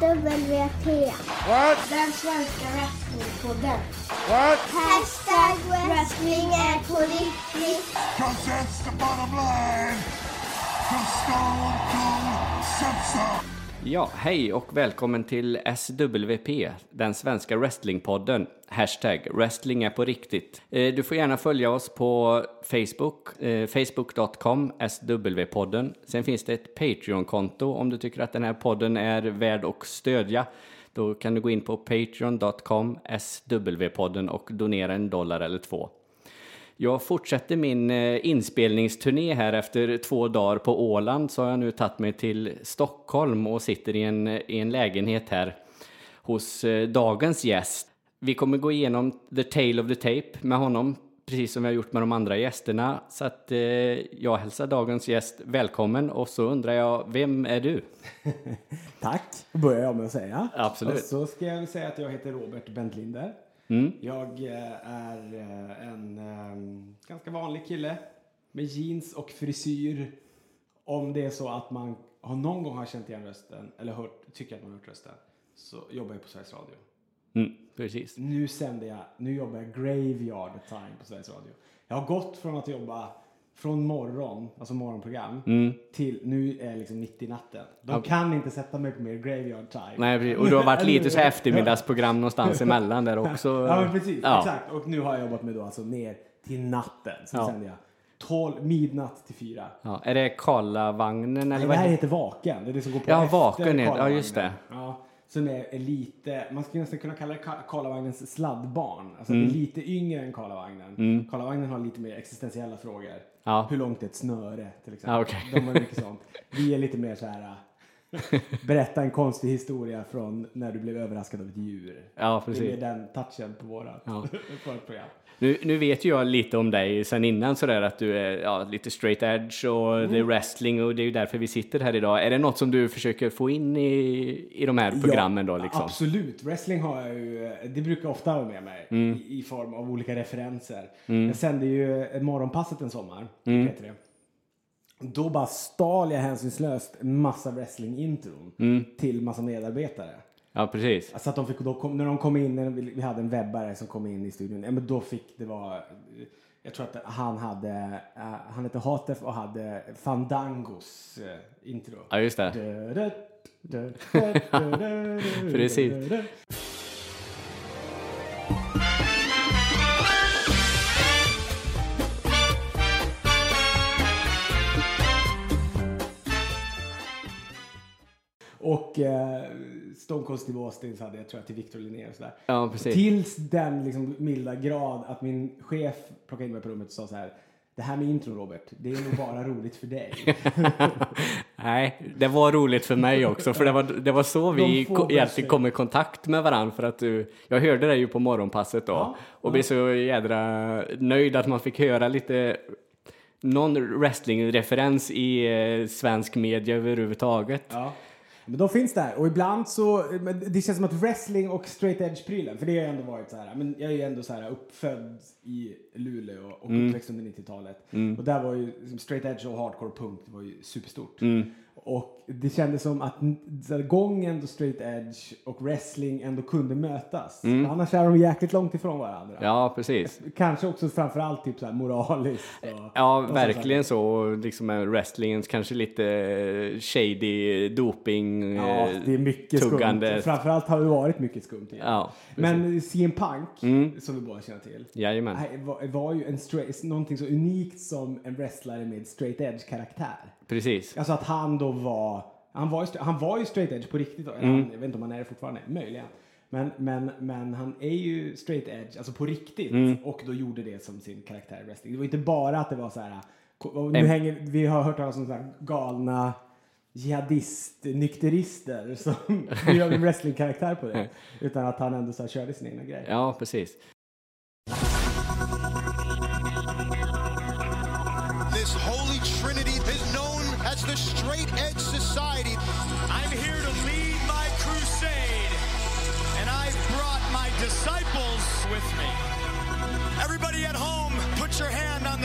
SWP. What? Den svenska wrestlingpodden. What? Hashtag wrestling är på riktigt. Cause that's the bottom line. Cause Stone Cold so. Ja, hej och välkommen till SWP, den svenska wrestlingpodden. Hashtag wrestling är på riktigt. Eh, du får gärna följa oss på Facebook, eh, facebook.com SW-podden. Sen finns det ett Patreon-konto om du tycker att den här podden är värd att stödja. Då kan du gå in på patreon.com SW-podden och donera en dollar eller två. Jag fortsätter min eh, inspelningsturné här efter två dagar på Åland så har jag nu tagit mig till Stockholm och sitter i en, i en lägenhet här hos eh, dagens gäst. Vi kommer gå igenom the tale of the tape med honom precis som vi har gjort med de andra gästerna. Så att eh, jag hälsar dagens gäst välkommen och så undrar jag, vem är du? Tack, börjar jag med att säga. Absolut. Och så ska jag säga att jag heter Robert Bentlinder. Mm. Jag eh, är eh, en eh, ganska vanlig kille med jeans och frisyr. Om det är så att man har någon gång har känt igen rösten eller hört, tycker att man har hört rösten så jobbar jag på Sveriges Radio. Mm, precis. Nu sänder jag, nu jobbar jag graveyard time på Sveriges Radio. Jag har gått från att jobba från morgon, alltså morgonprogram, Mm. till nu är jag liksom 90 natten. De kan inte sätta mig på mer graveyard time. Nej, precis. och du har varit lite så eftermiddagsprogram någonstans emellan där också. Ja, men precis. Ja. Exakt. Och nu har jag jobbat med då alltså ner till natten. Så Ja. sänder jag 12, midnatt till 4. Ja, är det Karlavagnen eller Det vad här heter Vaken. Det är det som går på Ja, Vaken är- ja, just det. Ja, som är, är lite, man skulle nästan kunna kalla det Ka- Karlavagnens sladdbarn. Alltså Mm. det är lite yngre än Karlavagnen. Karlavagnen har lite mer existentiella frågor. Ja. Hur långt är ett snöre till exempel. Ja, okej. De har mycket sånt. Vi är lite mer så här. äh, Berätta en konstig historia från när du blev överraskad av ett djur. Ja, Det är precis. den touchen på våra Ja. program. Nu, nu vet ju jag lite om dig sen innan sådär att du är ja, lite straight edge och det är Mm. wrestling och det är ju därför vi sitter här idag. Är det något som du försöker få in i, i de här programmen då liksom? Absolut. Wrestling har jag ju, det brukar ofta vara med mig Mm. i, i form av olika referenser. Jag sände ju Morgonpasset en sommar Mm. P3. Då bara stal jag hänsynslöst en massa wrestling-intron Mm. till massa medarbetare. Ja, precis. Alltså att de fick, då kom, när de kom in, när vi hade en webbare som kom in i studion, ja, men då fick det vara, jag tror att han hade, eh, han hette Hatef och hade Fandangos uh, intro. Ja, just det. Precis. Och eh, Stone Cold Steve Austin hade jag tror jag till Victor Linné och sådär. Ja, precis. Tills den liksom milda grad att min chef plockade in mig på rummet och sa så här. Det här med intro Robert, det är nog bara roligt för dig. Nej, det var roligt för mig också för det var, det var så vi ko- egentligen kom i kontakt med varandra för att du, jag hörde dig ju på morgonpasset då Ja, och blev så jädra nöjd att man fick höra lite någon wrestling-referens i eh, svensk media överhuvudtaget. Ja. Men de finns där och ibland så, det känns som att wrestling och straight edge-prylen, för det har ju ändå varit så här, men jag är ju ändå så här uppfödd i Luleå och uppväxt under 90-talet. Och där var ju liksom straight edge och hardcore punk, det var ju superstort. Och det kändes som att så gången då straight edge och wrestling ändå kunde mötas. För Annars är de jäkligt långt ifrån varandra. Ja, precis. Kanske också framförallt typ så här moraliskt. Och, Ja, och verkligen så. Och Liksom wrestlingens kanske lite eh, shady doping Ja, eh, det är mycket tuggande. skumt. Framförallt har det varit mycket skumt. igen. Ja, Men CM Punk, som vi båda känner till, Jajamän. var, var ju en straight, någonting så unikt som en wrestlare med straight edge-karaktär. Precis. Alltså att han då var, han var ju, han var ju straight edge på riktigt. Eller han, jag vet inte om han är det fortfarande, möjligen. Men, men, men han är ju straight edge, alltså på riktigt. Och då gjorde det som sin karaktär i wrestling. Det var inte bara att det var så här, nu hänger, vi har hört talas om så här galna jihadist-nykterister som gör en wrestling-karaktär på det. Utan att han ändå så här körde sin egna grej. Ja, precis.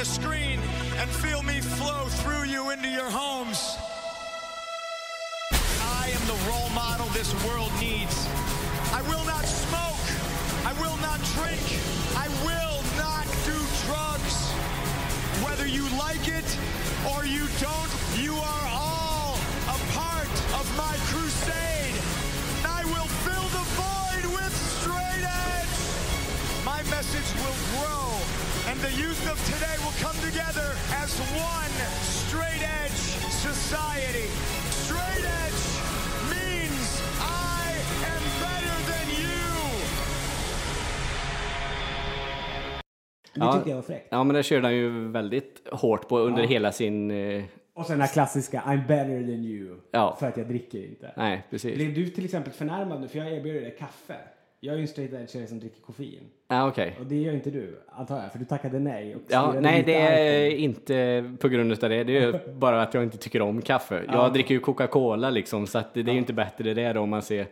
The screen and feel me flow through you into your homes. I am the role model this world needs. I will not smoke. I will not drink. I will not do drugs. Whether you like it or you don't, you are all a part of my crusade. I will fill the void with straight edge. My message will grow, and the youth of today will come together as one straight edge society. Straight edge means I am better than you. Det Ja. tyckte jag var fräckt. Ja, men det körde han ju väldigt hårt på under Ja. hela sin... eh, Och sen den här klassiska I'm better than you. Ja. För att jag dricker inte. Nej, precis. Blev du till exempel förnärmad nu? För jag erbjuder dig kaffe. Jag är ju en straight edge tjej som dricker koffein. Ja, okej. Och det gör inte du, antar jag. För du tackade nej. Och Ja, nej, det är inte på grund av det. Det är bara att jag inte tycker om kaffe. Jag dricker ju Coca-Cola liksom, så att det, det är ju inte bättre det då om man ser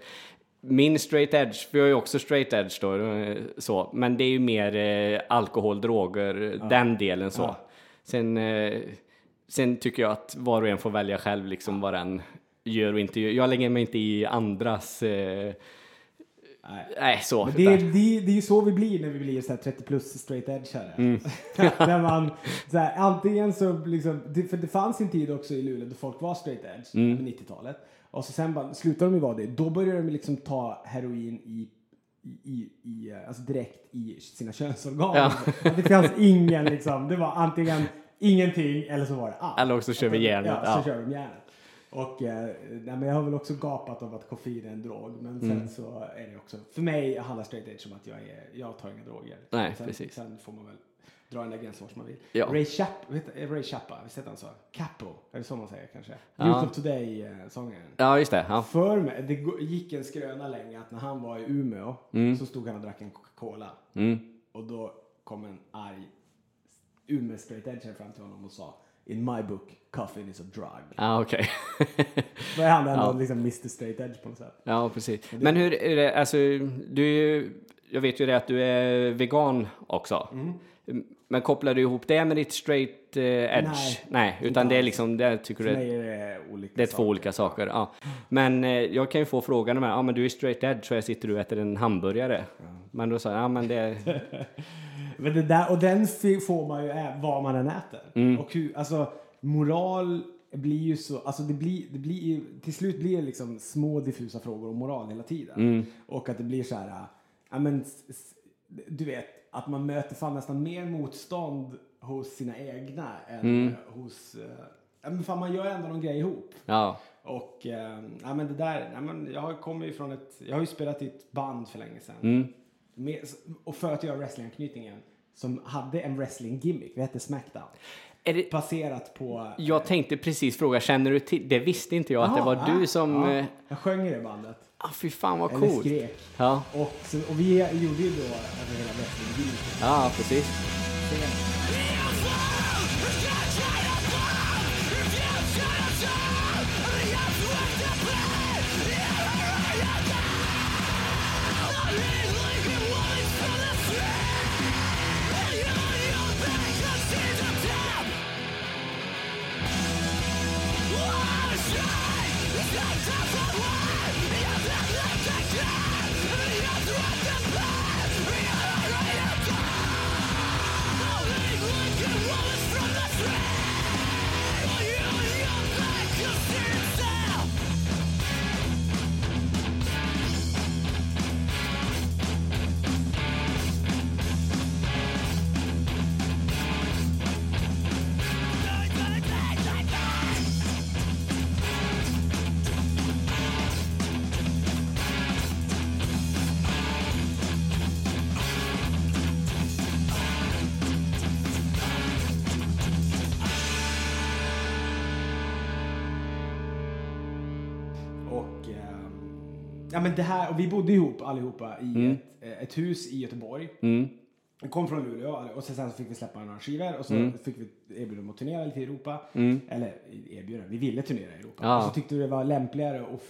min straight edge, för jag är ju också straight edge då, eh, så, men det är ju mer eh, alkohol, droger, den delen så. Sen, eh, sen tycker jag att var och en får välja själv liksom vad den gör och inte gör. Jag lägger mig inte i andras, eh, nej så. Men det, är, det, är- det är ju så vi blir när vi blir så här 30 plus straight edge Mm. När man, så här, antingen så liksom, det, för det fanns en tid också i Luleå då folk var straight edge Mm. på 90-talet. Och så sen bara, slutade de ju vara det. Då började de liksom ta heroin i i, i, eh, alltså direkt i sina könsorgan. Ja. Det fanns ingen liksom, det var antingen ingenting eller så var det allt. Eller också kör vi järnet, Ja, så ja. kör de järnet. Och eh, nej, men jag har väl också gapat om att koffein är en drog. Men sen Mm. så är det också, för mig handlar straight edge om att jag, är, jag tar inga droger. Nej, sen, precis. Sen får man väl dra den där gränsen vart man vill. Ja. Ray Chappa, vet, Ray Chappa, visst heter han så? Capo, är det så man säger kanske? Ja. Youth of Today-sångaren. Ja, just det. Ja. För mig, det gick en skröna länge att när han var i Umeå så stod han och drack en Coca-Cola. Mm. Och då kom en arg Umeå straight edge fram till honom och sa In my book, coffee is a drug. Ja, okej. Då är han ändå Ja. liksom Mr straight edge på något sätt. Ja, precis. Men hur är det, alltså, du är ju, jag vet ju det att du är vegan också. Men kopplar du ihop det med ditt straight eh, edge? Nej, Nej, utan det är liksom, det tycker du mig är, är det olika det är två saker. olika saker. Ja. Men eh, jag kan ju få frågan om, ja men du är straight edge så här sitter du och äter en hamburgare. Men då sa jag, ja men det, Men det där, och den får man ju ä- vad man än äter. Mm. Och hur, alltså moral blir ju så, alltså det blir, det blir till slut blir det liksom små diffusa frågor om moral hela tiden. Mm. Och att det blir så här, ja men du vet, att man möter fan nästan mer motstånd hos sina egna än Mm. hos, ja men fan man gör ändå någon grej ihop. ja. Och ja, men det där, ja, men jag har- kommer ju från ett, jag har ju spelat i ett band för länge sedan. Mm. Med, och för att göra wrestlinganknytningen som hade en wrestling-gimmick, vi hette Smackdown. Det, Baserat på... jag tänkte precis fråga, känner du till, det visste inte jag att det var du ja, som, Ja, eh, jag sjöng i det bandet. ah, fy fan vad Eller coolt. skrek. Ja, Och, och vi gjorde ju då över hela wrestling-gimmicken. ja precis. Och vi bodde ihop allihopa i ett, eh, ett hus i Göteborg. Mm. Vi kom från Luleå och sen så fick vi släppa några skivor och så Mm. fick vi erbjudande att turnera lite i Europa. Mm. Eller erbjudande, vi ville turnera i Europa. Ja. Och så tyckte vi det var lämpligare att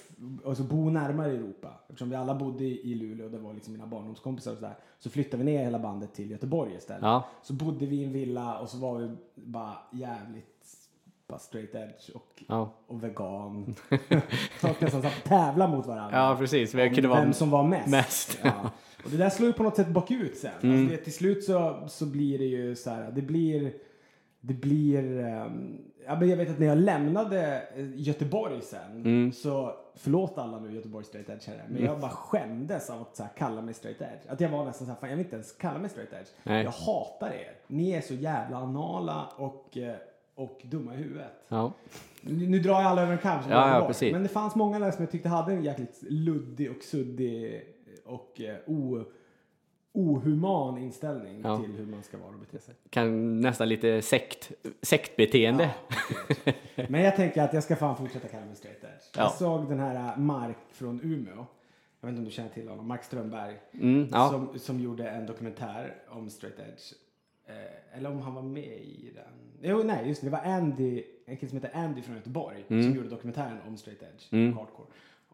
alltså bo närmare Europa. Eftersom vi alla bodde i i Luleå och det var liksom mina barndomskompisar och sådär. Så flyttade vi ner hela bandet till Göteborg istället. Ja. Så bodde vi i en villa och så var vi bara jävligt bara straight edge och, Ja. och vegan. Folk nästan tävla mot varandra. Ja, precis. Vem kunde vem som var mest. mest. Ja. Och det där slår ju på något sätt bakut sen. Mm. Alltså det, till slut så, så blir det ju så här, det blir, det blir, ja, men jag vet att när jag lämnade eh, Göteborg sen, Mm. så förlåt alla nu Göteborg straight edge här, men jag bara skämdes av att så här, kalla mig straight edge. Att jag var nästan så här, fan jag vill inte ens kalla mig straight edge. Nej. Jag hatar er. Ni är så jävla anala och, eh, och dumma i huvudet. Ja. Nu, nu drar jag alla över en kam Ja, ja, precis. Men det fanns många där som jag tyckte hade en jäkligt luddig och suddig och eh, o, ohuman inställning Ja. till hur man ska vara och bete sig. Kan nästan lite sekt, sektbeteende. Men jag tänker att jag ska fan fortsätta kalla mig straight edge. Ja. Jag såg den här eh, Mark från Umeå. Jag vet inte om du känner till honom. Mark Strömberg. Mm, ja. som, som gjorde en dokumentär om straight edge. Eh, eller om han var med i den. Jo, nej, just det. Det var Andy, en kille som heter Andy från Göteborg Mm. som gjorde dokumentären om straight edge, hardcore.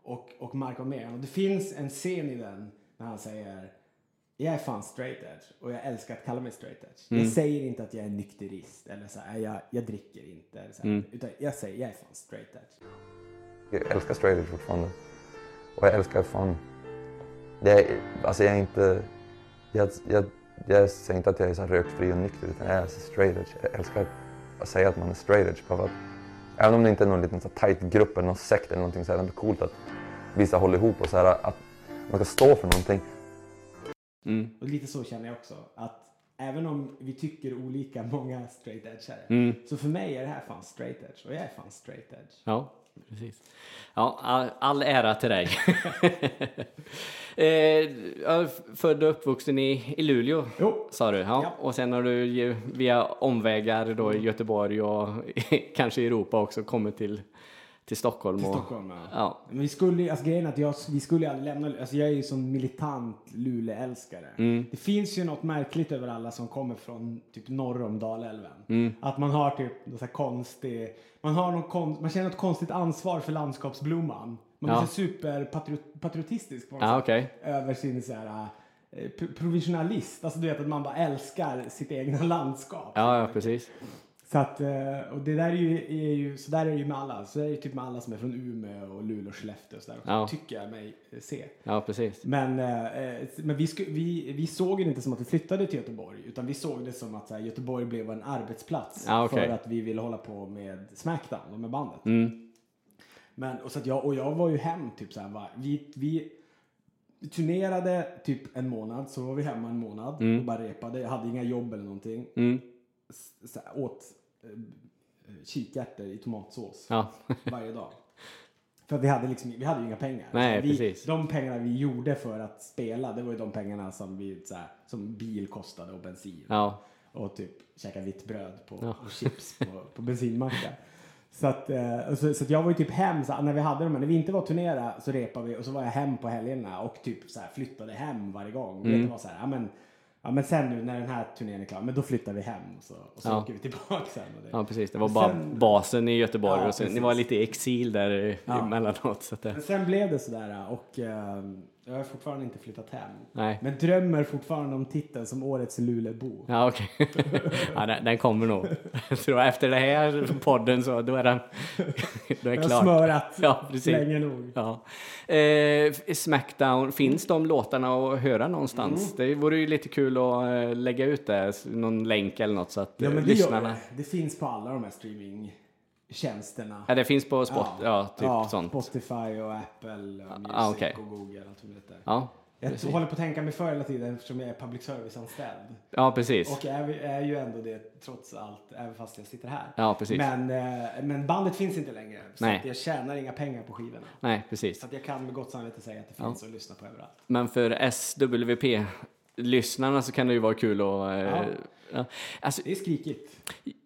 Och, och Mark var med. Och det finns en scen i den när han säger jag är fan straight edge och jag älskar att kalla mig straight edge. Mm. Jag säger inte att jag är nykterist eller så här, jag, jag dricker inte. Eller så här, Mm. Utan jag säger jag är fan straight edge. Jag älskar straight edge fortfarande. Och jag älskar fan... Jag, alltså jag är inte... Jag, jag, jag säger inte att jag är så rökfri och nykter utan jag är så straight edge. Jag älskar att säga att man är straight edge. Bara för att, även om det inte är någon liten så tight grupp eller någon sekt eller någonting så är det ändå coolt att vissa håller ihop och så här, att man ska stå för någonting. Mm. Och lite så känner jag också. Att även om vi tycker olika många straight edgeare. Mm. Så för mig är det här fan straight edge och jag är fan straight edge. Ja, precis. Ja, all, all ära till dig. eh, född och uppvuxen i, i Luleå, Jo. sa du. Ja. Ja. Och sen har du via omvägar då i Göteborg och kanske i Europa också kommit till, till Stockholm. Till och, Stockholm ja. Ja. Men vi skulle alltså grejen är att jag, vi skulle aldrig lämna alltså jag är ju som militant Luleälskare. Mm. Det finns ju något märkligt över alla som kommer från typ norr om Dalälven. Mm. Att man har typ något så konstig, man har någon kon, man känner ett konstigt ansvar för landskapsblomman. Man blir så superpatriotistisk på något Ja, okej. Över sin så här eh, pro- provisionalist. Alltså du vet att man bara älskar sitt egna landskap. Ja, ja, precis. Så att, eh, och det där är ju, är ju, så där är det ju med alla. Så är det typ med alla som är från Umeå och Luleå och Skellefteå och sådär. Ja. Tycker jag mig se. Ja, precis. Men, eh, men vi, sku, vi, vi såg det inte som att vi flyttade till Göteborg. Utan vi såg det som att här, Göteborg blev en arbetsplats. Ja, okej. För att vi ville hålla på med Smackdown och med bandet. Mm. Men, och, så jag, och jag var ju hem typ så här, va, vi, vi turnerade typ en månad, så var vi hemma en månad och bara repade. Jag hade inga jobb eller någonting. Mm. Så åt kikärtor i tomatsås Ja. varje dag. För vi hade liksom vi hade ju inga pengar. Nej, Så vi, precis. De pengarna vi gjorde för att spela, det var ju de pengarna som vi så här, som bil kostade och bensin. Ja. Och typ käka vitt bröd på, Ja. och chips på, på bensinmackar. Så att, eh, så, så att jag var ju typ hem, så, när vi hade dem, när vi inte var turnera så repade vi och så var jag hem på helgerna och typ så flyttade hem varje gång. Mm. Det var så här, ja men, ja men sen nu när den här turnén är klar, men då flyttar vi hem och så, och så Ja. åker vi tillbaka sen. Och det. ja, precis. Det var bara sen- basen i Göteborg Ja, och sen, ni var lite i exil där Ja. emellanåt. Så att det, Men sen blev det sådär och eh, jag har fortfarande inte flyttat hem. Nej. Men drömmer fortfarande om titeln som årets Lulebo. Ja, okej. ja, den, den kommer nog. Tror efter det här podden så då är den då är Jag har klart. smörat Ja, precis. länge nog. Ja. Eh, Smackdown, finns de låtarna att höra någonstans? Mm. Det vore ju lite kul att eh, lägga ut det, någon länk eller något så att Ja, eh, men det, gör lyssnarna... det. finns på alla de här streamingtjänsterna. Ja, det finns på Spot, ja, typ sånt. Spotify och Apple och Music Ah, okej. och Google. Allt vad det. Ja, Jag precis. håller på att tänka mig för hela tiden eftersom jag är public service-anställd. Ja, precis. Och är, är ju ändå det trots allt, även fast jag sitter här. Ja, precis. Men, eh, men bandet finns inte längre. Så Nej. att jag tjänar inga pengar på skivorna. Nej, precis. Så att jag kan med gott samvete säga att det finns att lyssna på överallt. Men för SWP-lyssnarna så kan det ju vara kul att... eh, Ja. ja. Alltså, Det är skrikigt.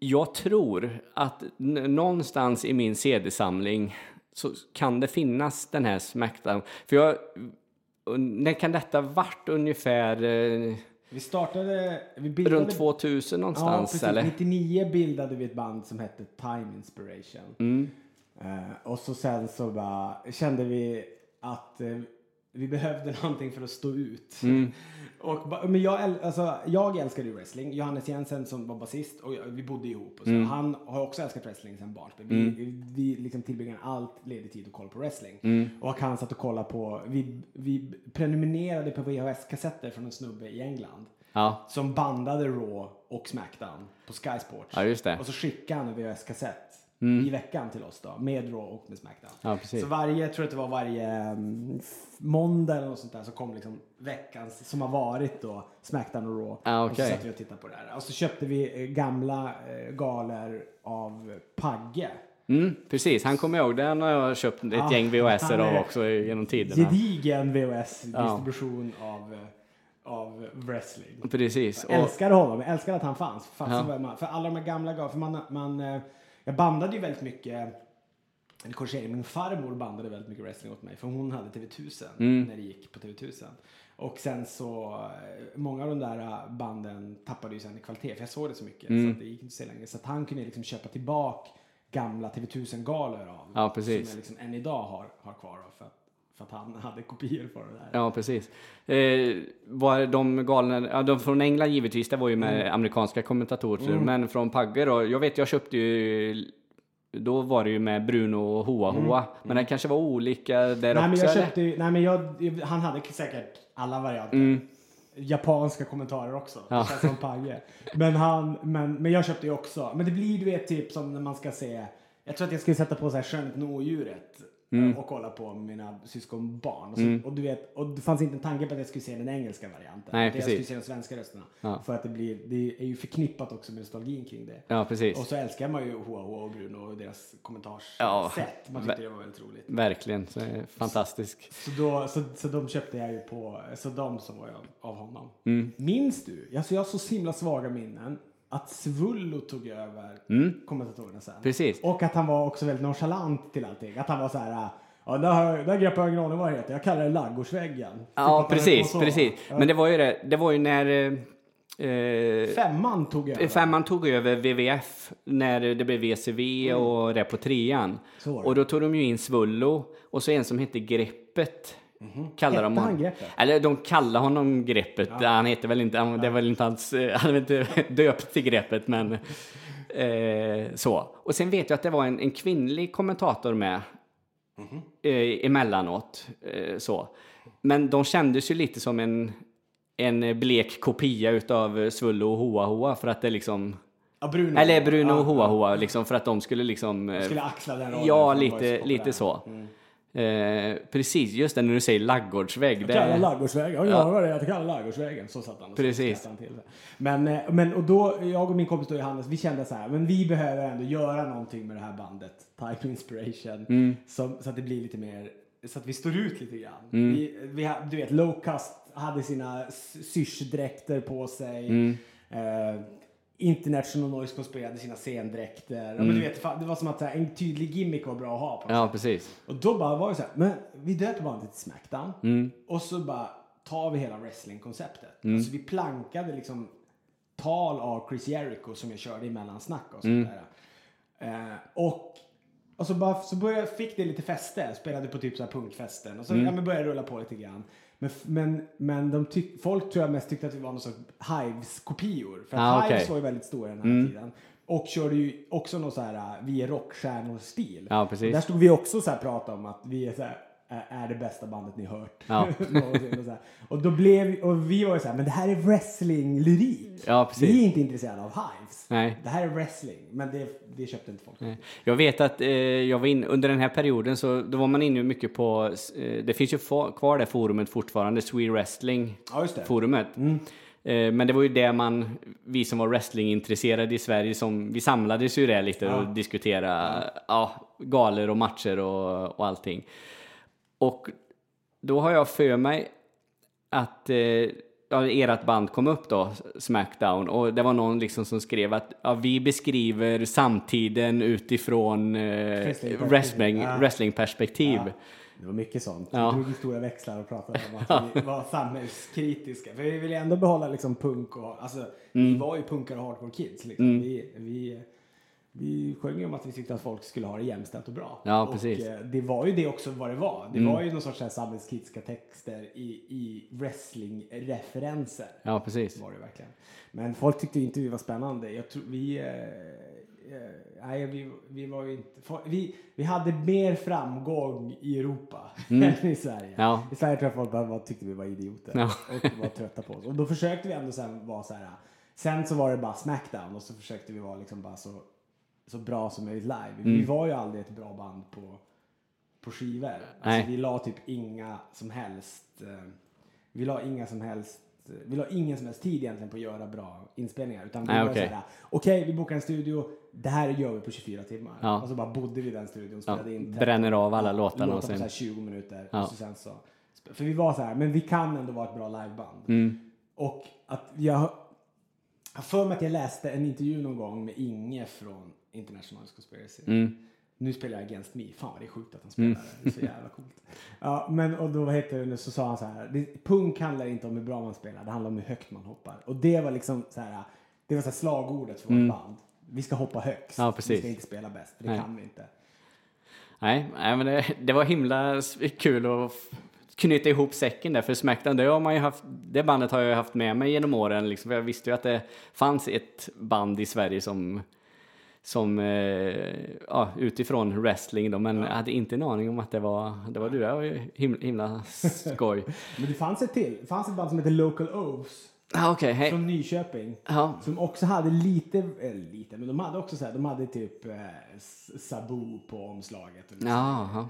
Jag tror att någonstans i min CD-samling så kan det finnas den här Smackdown. För jag... När kan detta varit ungefär? Eh, Vi startade... Vi bildade, runt 2000 Ja, någonstans precis. eller? 99 bildade vi ett band som hette Time Inspiration. Mm. Eh, och så sen så bara kände vi att eh, vi behövde någonting för att stå ut. Mm. Och, men jag, alltså, jag älskade ju wrestling. Johannes Jensen som var basist och jag, vi bodde ihop. Och så. Mm. Han har också älskat wrestling sedan barnsben. Vi, vi liksom tillbringade allt ledig tid och koll på wrestling. Mm. Och han satt och kollade på, vi, vi prenumererade på VHS-kassetter från en snubbe i England. Ja, Som bandade Raw och Smackdown på Sky Sports. Ja. Mm. Och så skickade han en VHS-kassett i veckan till oss då. Med Raw och med Smackdown. Ja. Så varje, jag tror att det var varje mm, måndag eller något sånt där så kom liksom veckans som har varit då Smackdown och Raw. Ja, Och så satt vi och tittade på det här. Och så köpte vi eh, gamla eh, galor av Pagge. mm, precis. Han kommer ihåg, den har jag köpt ett Ja, gäng VHS av också genom tiderna. Gedigen VHS-distribution av, eh, av wrestling. Precis. Jag Och, älskade honom, jag älskade att han fanns. Fast Ja. man, för alla de här gamla gav, för man, man, jag bandade ju väldigt mycket, eller korrigering, min farmor bandade väldigt mycket wrestling åt mig för hon hade TV1000 Mm. när det gick på TV1000. Och sen så, många av de där banden tappade ju sen i kvalitet för jag såg det så mycket Mm. så det gick inte så längre. Så att han kunde liksom köpa tillbaka gamla TV1000-galor av. Ja, precis. Som jag liksom än idag har, har kvar av för att, för att han hade kopior på det där. ja, precis. Eh, var de galna, ja, de från England givetvis, det var ju med Mm. amerikanska kommentatorer, men från Pagge då, jag vet jag köpte ju då var det ju med Bruno och Hoa Hoa, men det kanske var olika där Mm. Nej men också jag eller? köpte ju, nej men jag, han hade säkert alla varianter. Japanska kommentarer också. Ja. Det känns som Pagge. Men han, men, men jag köpte ju också. Men det blir du vet typ som när man ska se, jag tror att jag skulle sätta på så här Skönheten och odjuret. Mm. Och kolla på mina syskonbarn. Och, så, och, du vet, och det fanns inte en tanke på att jag skulle se den engelska varianten. Nej, Utan jag skulle se de svenska rösterna. Ja. För att det blir, det är ju förknippat också med nostalgin kring det. Ja, precis. Och så älskar man ju Hoa Hoa och Bruno och deras kommentarssätt. Ja. Man tyckte det var väldigt roligt. Verkligen, så, eh, fantastisk. Så, då, så, så de köpte jag ju på, så de som var jag av honom. Mm. Minns du? Alltså jag har så himla svaga minnen. Att Svullo tog över kommentatorerna sen. Mm. Precis. Och att han var också väldigt nonchalant till allting. Att han var så här. Ja, där, har- där grepp jag ingen aning vad det heter. Jag kallar det laggårdsväggen. Typ Ja, han precis, precis. Ja. Men det var ju det, det var ju när eh, Femman tog över. Femman ttog över WWF när det blev VCV och det på trean. Mm. Och då tog de ju in Svullo och så en som hette Greppet. Kallar de honom. Greppet? Eller de kallar honom Greppet. Han heter väl inte, han, det är väl inte hans, eh, han är inte döpt till Greppet men eh, så. Och sen vet jag att det var en, en kvinnlig kommentator med Mhm. eh, emellanåt. Eh, så. Men de kändes ju lite som en, en blek kopia utav Svullo och Hoa Hoa för att det liksom Ja, Bruno. eller Bruno Ja, och Hoa Hoa liksom för att de skulle liksom eh, Skulle axla den rollen. Ja, de var lite, så lite så. Eh, precis, just det när du säger laggårdsvägg. Kalla Det, Laggårdsvägen. Ja, ja. vad det är att kalla Laggårdsvägen. Så satt han och så Precis. han till. Men, eh, men och då, jag och min kompis då Johannes, vi kände så här, men vi behöver ändå göra någonting med det här bandet. Type Inspiration. Mm. Som, så att det blir lite mer, så att vi står ut lite grann. Mm. Vi, vi, du vet, Lowcast hade sina syrsdräkter på sig. Mm. Eh, International Noise Conspiracy hade sina scendräkter. Ja, men du vet, fan, det var som att här, en tydlig gimmick var bra att ha. På Mm. ja, precis. och då bara var det så här, men vi döper bandet till Smackdown. Mm. Och så bara tar vi hela wrestlingkonceptet. Alltså vi plankade liksom tal av Chris Jericho som jag körde i mellansnack och sånt där. Eh, och och så, bara, så började, fick det lite fäste, spelade på typ så här punkfesten och så ja, men började rulla på lite grann. Men, men, men de tyck, folk tror jag mest tyckte att vi var någon sorts Hives-kopior. För att Ah. Hives var ju väldigt stora den här tiden. Och körde ju också någon så här, uh, vi är rockstjärnor-stil. Ja, precis. Där stod vi också så här prata om att vi är så här, är- det bästa bandet ni hört. Ja. Och, och då blev och vi var ju så här, men det här är wrestling-lyrik. Ja, precis. Vi är inte intresserade av Hives. Nej. Det här är wrestling. Men det, det köpte inte folk. Jag vet att eh, jag var in, under den här perioden så då var man inne mycket på, eh, det finns ju kvar det forumet fortfarande, Swede Wrestling Ja, forumet. Eh, men det var ju det man, vi som var wrestlingintresserade i Sverige, som, vi samlades ju där lite och diskuterade ja. galer och matcher och, och allting. Och då har jag för mig att eh, ja, ert band kom upp då, Smackdown, och det var någon liksom som skrev att ja, vi beskriver samtiden utifrån eh, wrestling, Ja. wrestlingperspektiv. Ja. Det var mycket sånt. Ja. Vi drog stora växlar och pratade om att vi var samhällskritiska. För vi ville ändå behålla liksom punk och, alltså Mm. vi var ju punkare och hardcore kids liksom. Vi, vi, vi sjöng ju om att vi tyckte att folk skulle ha det jämställt och bra. Ja, och precis. eh, det var ju det också vad det var. Det Mm. var ju någon sorts här samhällskritiska texter i, i wrestlingreferenser. Ja, precis. Var det verkligen. Men folk tyckte inte vi var spännande. Jag tror vi... Eh, eh, nej, vi, vi var ju inte... Vi, vi hade mer framgång i Europa än i Sverige. Mm. Ja. I Sverige tror jag folk bara tyckte vi var idioter Ja. och var trötta på oss. Och då försökte vi ändå sen vara så här. Sen så var det bara Smackdown och så försökte vi vara liksom bara så, så bra som möjligt live. Mm. Vi var ju aldrig ett bra band på, på skivor. Nej. Alltså, vi la typ inga som helst eh, vi la inga som helst vi la ingen som helst tid egentligen på att göra bra inspelningar. Utan vi Nej, var okej. såhär, okej vi bokar en studio, det här gör vi på 24 timmar. Ja. Och så bara bodde vi i den studion, Ja, spelade in bränner av alla ja, låtarna och låtar på sen- så här 20 minuter. Ja. Och så sen så, för vi var så här, men vi kan ändå vara ett bra liveband. Mm. Och att jag har för mig att jag läste en intervju någon gång med Inge från International Conspiracy. Mm. Nu spelar jag Against Me. Fan vad det är sjukt att han spelar det. Det är så jävla coolt. Ja, men och då heter det, så sa han så här. Punk handlar inte om hur bra man spelar. Det handlar om hur högt man hoppar. Och det var liksom så här. Det var så här slagordet för vårt band. Vi ska hoppa högst. Mm. Ja, Vi ska inte spela bäst. För det Nej. kan vi inte. Nej, men det, det var himla kul att knyta ihop säcken där för Smackdown. Det, har man ju haft, det bandet har jag haft med mig genom åren. Liksom, för jag visste ju att det fanns ett band i Sverige som, som eh, ja, utifrån wrestling då, men jag hade inte en aning om att det var, det var du. Det var himla, himla skoj. Men det fanns ett till. Det fanns ett band som heter Local Oaths. ah, Okej, hej. Från Nyköping. Ja, Som också hade lite, eller lite, men de hade också så här, de hade typ eh, Sabu på omslaget. eller så.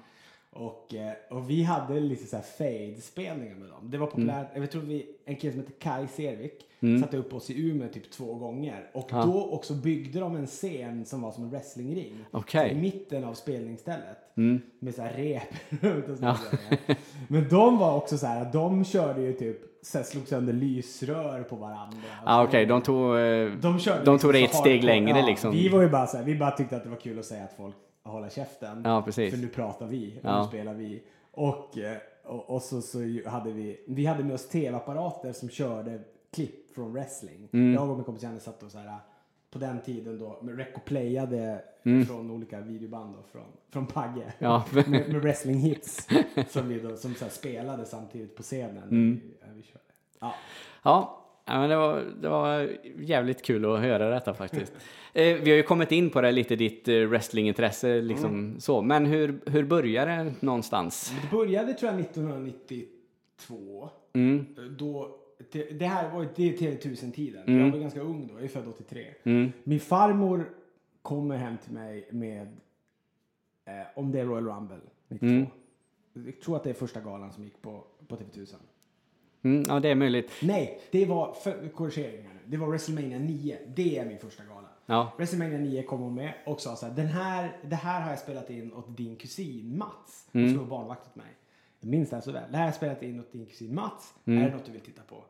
Och, eh, och vi hade lite så här fade-spelningar med dem. Det var populärt. Jag tror vi, en kille som heter Kai Servik satte upp oss i Umeå typ två gånger. Och Ja. då också byggde de en scen som var som en wrestlingring. Så I mitten av spelningsstället. Mm. Med så här rep runt och grejer. Men de var också så här, de körde ju typ, här, slog sönder lysrör på varandra. Ah, Okej, de tog, eh, De, körde de liksom tog det så ett steg längre ja, liksom. Vi var ju bara så här, vi bara tyckte att det var kul att säga att folk håller käften. Ja, precis. För nu pratar vi och Ja. nu spelar vi. Och, eh, och, och så, så hade vi, vi hade med oss tv-apparater som körde klipp från wrestling. Mm. Jag och min kompis Janne satt och så här på den tiden då med rec och playade från olika videoband då, från, från Pagge. Mm. Ja. med, med wrestling hits som vi då, som så spelade samtidigt på scenen. Mm. Vi, vi körde. Ja. Ja, ja, men det var, det var jävligt kul att höra detta faktiskt. Eh, vi har ju kommit in på det lite, ditt eh, wrestlingintresse liksom så. Men hur, hur började det någonstans? Det började tror jag 1992. Mm, Då, det, här var det är TV1000-tiden. Mm. Jag var ganska ung då, jag är född 83. mm, Min farmor kommer hem till mig med, eh, om det är Royal Rumble 92. Mm. Jag tror att det är första galan som gick på, på TV1000. Mm, ja, det är möjligt. Nej, det var, för, korrigering här nu. Det var WrestleMania 9. Det är min första gala. Ja, WrestleMania 9 kom hon med och sa så här, den här, det här har jag spelat in åt din kusin Mats. Mm. som var barnvakt åt mig. Jag minns det här så väl. Det här har jag spelat in åt din kusin Mats. Mm. Är det något du vill titta på?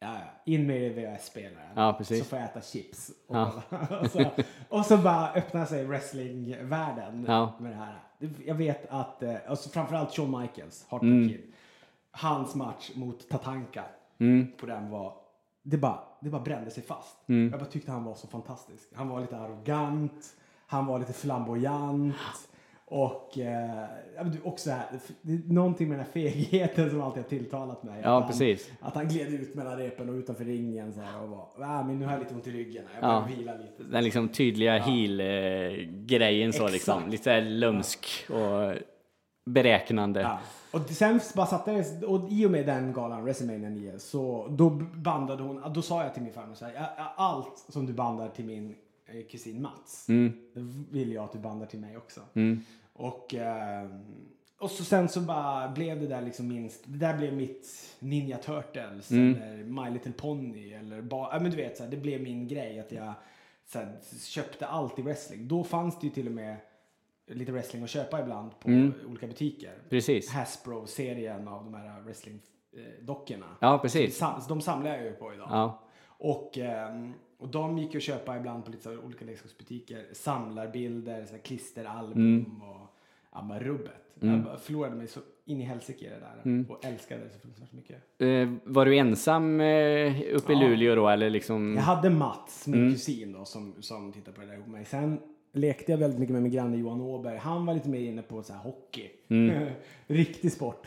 Ja. In med VHS-spelaren. Ja. Så får jag äta chips. Och, Ja. och, så, och så bara öppnar sig wrestlingvärlden Ja. med det här. Jag vet att, eh, alltså framförallt Shawn Michaels, Heartbreak Mm. Kid. Hans match mot Tatanka mm, på den var det bara, det bara brände sig fast. Mm. Jag bara tyckte han var så fantastisk. Han var lite arrogant, han var lite flamboyant och eh, ja, också här, någonting med den här fegheten som alltid har tilltalat mig. Ja, Att han, precis. Att han gled ut mellan repen och utanför ringen så här och var, ah, men nu har jag lite ont i ryggen, jag Ja. behöver vila lite. den liksom tydliga heel-grejen så liksom. Exakt. Lite så här lömsk och beräknande. Ja. Och sen bara satte det, och i och med den galan, WrestleMania 9, så då bandade hon, då sa jag till min farmor så här, "Ja, ja, allt som du bandar till min eh, kusin Mats, Mm, det vill jag att du bandar till mig också. mm, Och, eh, och så sen så bara blev det där liksom minst, det där blev mitt Ninja Turtles Mm. eller My Little Pony eller bara, men du vet så här, det blev min grej att jag så här, köpte allt i wrestling. Då fanns det ju till och med lite wrestling att köpa ibland på Mm. olika butiker. precis. Hasbro-serien av de här wrestling-dockorna. Ja, precis. De samlar jag ju på idag. Ja, Och, ehm, och de gick ju att köpa ibland på lite olika leksaksbutiker. Samlarbilder, så klisteralbum och ja, rubbet. Jag bara förlorade mig så in i helsike i det där. Och älskade det så fruktansvärt mycket. Eh, var du ensam eh, uppe i Ja. Luleå då eller liksom? Jag hade Mats, min Mm. kusin då, som, som tittade på det där ihop med mig. Sen lekte jag väldigt mycket med min granne Johan Åberg. Han var lite mer inne på så här hockey. Mm. Riktig sport.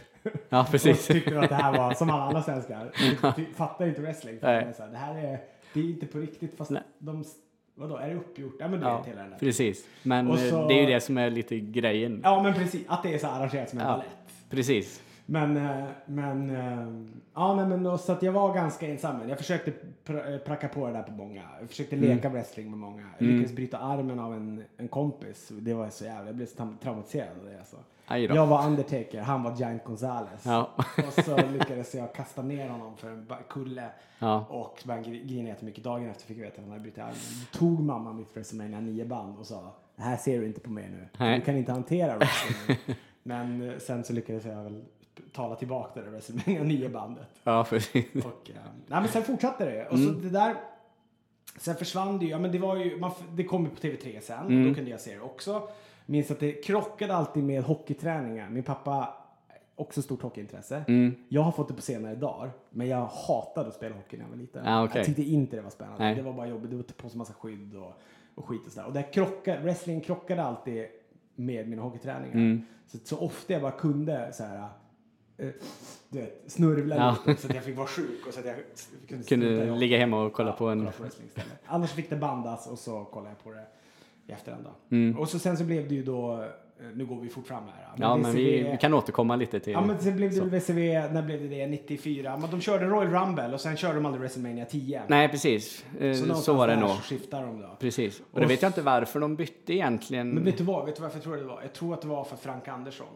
Ja, Och precis. tyckte att det här var som alla andra svenskar. Fattar inte wrestling. Nej. så här, det här är, det är inte på riktigt fast Nej. de, vadå, är det uppgjort? Ja men du Ja, vet hela den där. precis. Men Och eh, så- det är ju det som är lite grejen. Ja men precis, att det är så arrangerat som en Ja. balett. Precis. Men, eh, men, eh, ja nej, men då, så att jag var ganska ensam. Jag försökte pr- eh, pracka på det där på många. Jag försökte Mm. leka wrestling med många. Jag lyckades bryta armen av en, en kompis. Det var så jävla, jag blev så tra- traumatiserad av det alltså. Då. Jag var Undertaker, han var Giant Gonzales. Ja. Och så lyckades jag kasta ner honom för en kulle. Ja. Och började grina jättemycket. Dagen efter fick jag veta att han hade brutit armen. Tog mamma mitt WrestleMania 9 band och sa det här ser du inte på mig nu. Nej. Du kan inte hantera wrestling. Men eh, sen så lyckades jag väl tala tillbaka det där WrestleMania 9 bandet. Ja, precis. Och, eh, nej, men sen fortsatte det. Och så det där. Sen försvann det ju. Ja, men det, var ju man, det kom ju på TV3 sen. Då kunde jag se det också. Minns att det krockade alltid med hockeyträningar. Min pappa också stort hockeyintresse. Jag har fått det på senare dagar. Men jag hatade att spela hockey när jag var liten. Ah, okej. Jag tyckte inte det var spännande. Nej. Det var bara jobbigt. Det var på så massa skydd och, och skit och sådär. Och där krockade, wrestling krockade alltid med mina hockeyträningar. Mm. Så, så ofta jag bara kunde så här eh, du vet, snurvla Ja. lite så att jag fick vara sjuk och så att jag kunde, Kunde ligga hemma och kolla Ja, på en... kolla istället. Annars fick det bandas och så kollade jag på det i efterhand. Då. Mm. Och så sen så blev det ju då, nu går vi fort fram här. Ja, men vi, VCV vi kan återkomma lite till... Ja men sen blev det så. VCV, när blev det det? 94? Men de körde Royal Rumble och sen körde de aldrig WrestleMania 10. Nej, precis. Eh, Så, var det nog. Så skiftar de då. Precis. Och det Och vet jag inte varför de bytte egentligen. Men vet du vad? Vet du varför jag tror det var? Jag tror att det var för Frank Andersson.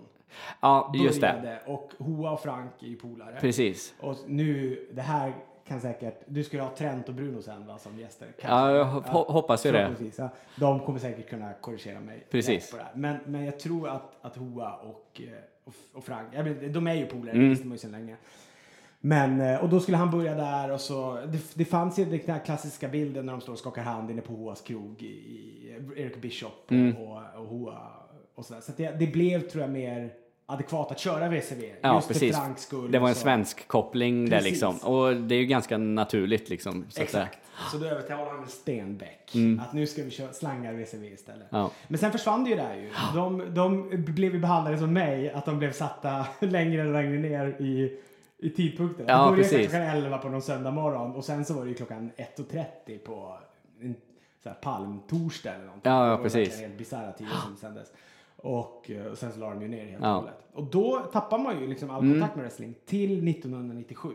Ja, just det. Och Hoa och Frank är ju polare. Precis. Och nu, det här kan säkert, du skulle ha Trent och Bruno sen va, som gäster. Ja, jag hop- hoppas ju det. förhoppningsvis, Ja. De kommer säkert kunna korrigera mig. Precis. På det här. Men, men jag tror att, att Hoa och, eh, och, och Frank, jag vet, de är ju polare, Mm. det man ju sedan länge. Men, eh, och då skulle han börja där och så, det, det fanns ju den här klassiska bilden när de står och skakar hand inne på Hoas krog i, i Eric Bishop och, Mm. och, och Hoa och sådär. Så att det, det blev tror jag mer adekvat att köra VCV. Ja, just precis. för Franks skull. Det var en svensk koppling där Precis. liksom. Och det är ju ganska naturligt liksom. Så att. Exakt. Så då övertalade han Stenbeck att nu ska vi köra slangar VCV istället. Mm. Ja. Men sen försvann det ju där ju. De, de blev ju behandlade som mig, att de blev satta längre och längre ner i, i tidpunkten. Ja, det började precis. klockan 11 på någon söndag morgon och sen så var det ju klockan 1.30 på en så här palmtorsdag eller någonting. Ja, ja, Det var precis. helt bisarra tider som sändes. Och, eh, och sen så la de ju ner helt Ja. Mm. och hållet. Och då tappar man ju liksom all kontakt med wrestling till 1997.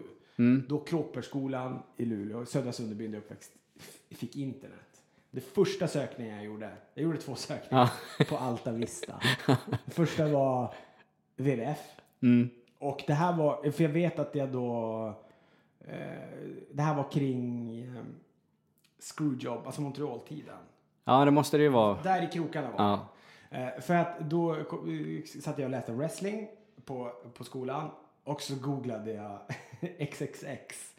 Då Kråperskolan i Luleå, Södra Sunderbyn där uppväxt, fick internet. Det första sökningen jag gjorde, jag gjorde två sökningar på Alta Vista. Det första var WWF. Mm. Och det här var, för jag vet att jag då, eh, det här var kring eh, Screwjob, alltså Montreal-tiden. Ja, det måste det ju vara. Där i krokarna var Ja. Eh, För att då eh, satt jag och läste wrestling på, på skolan och så googlade jag XXX.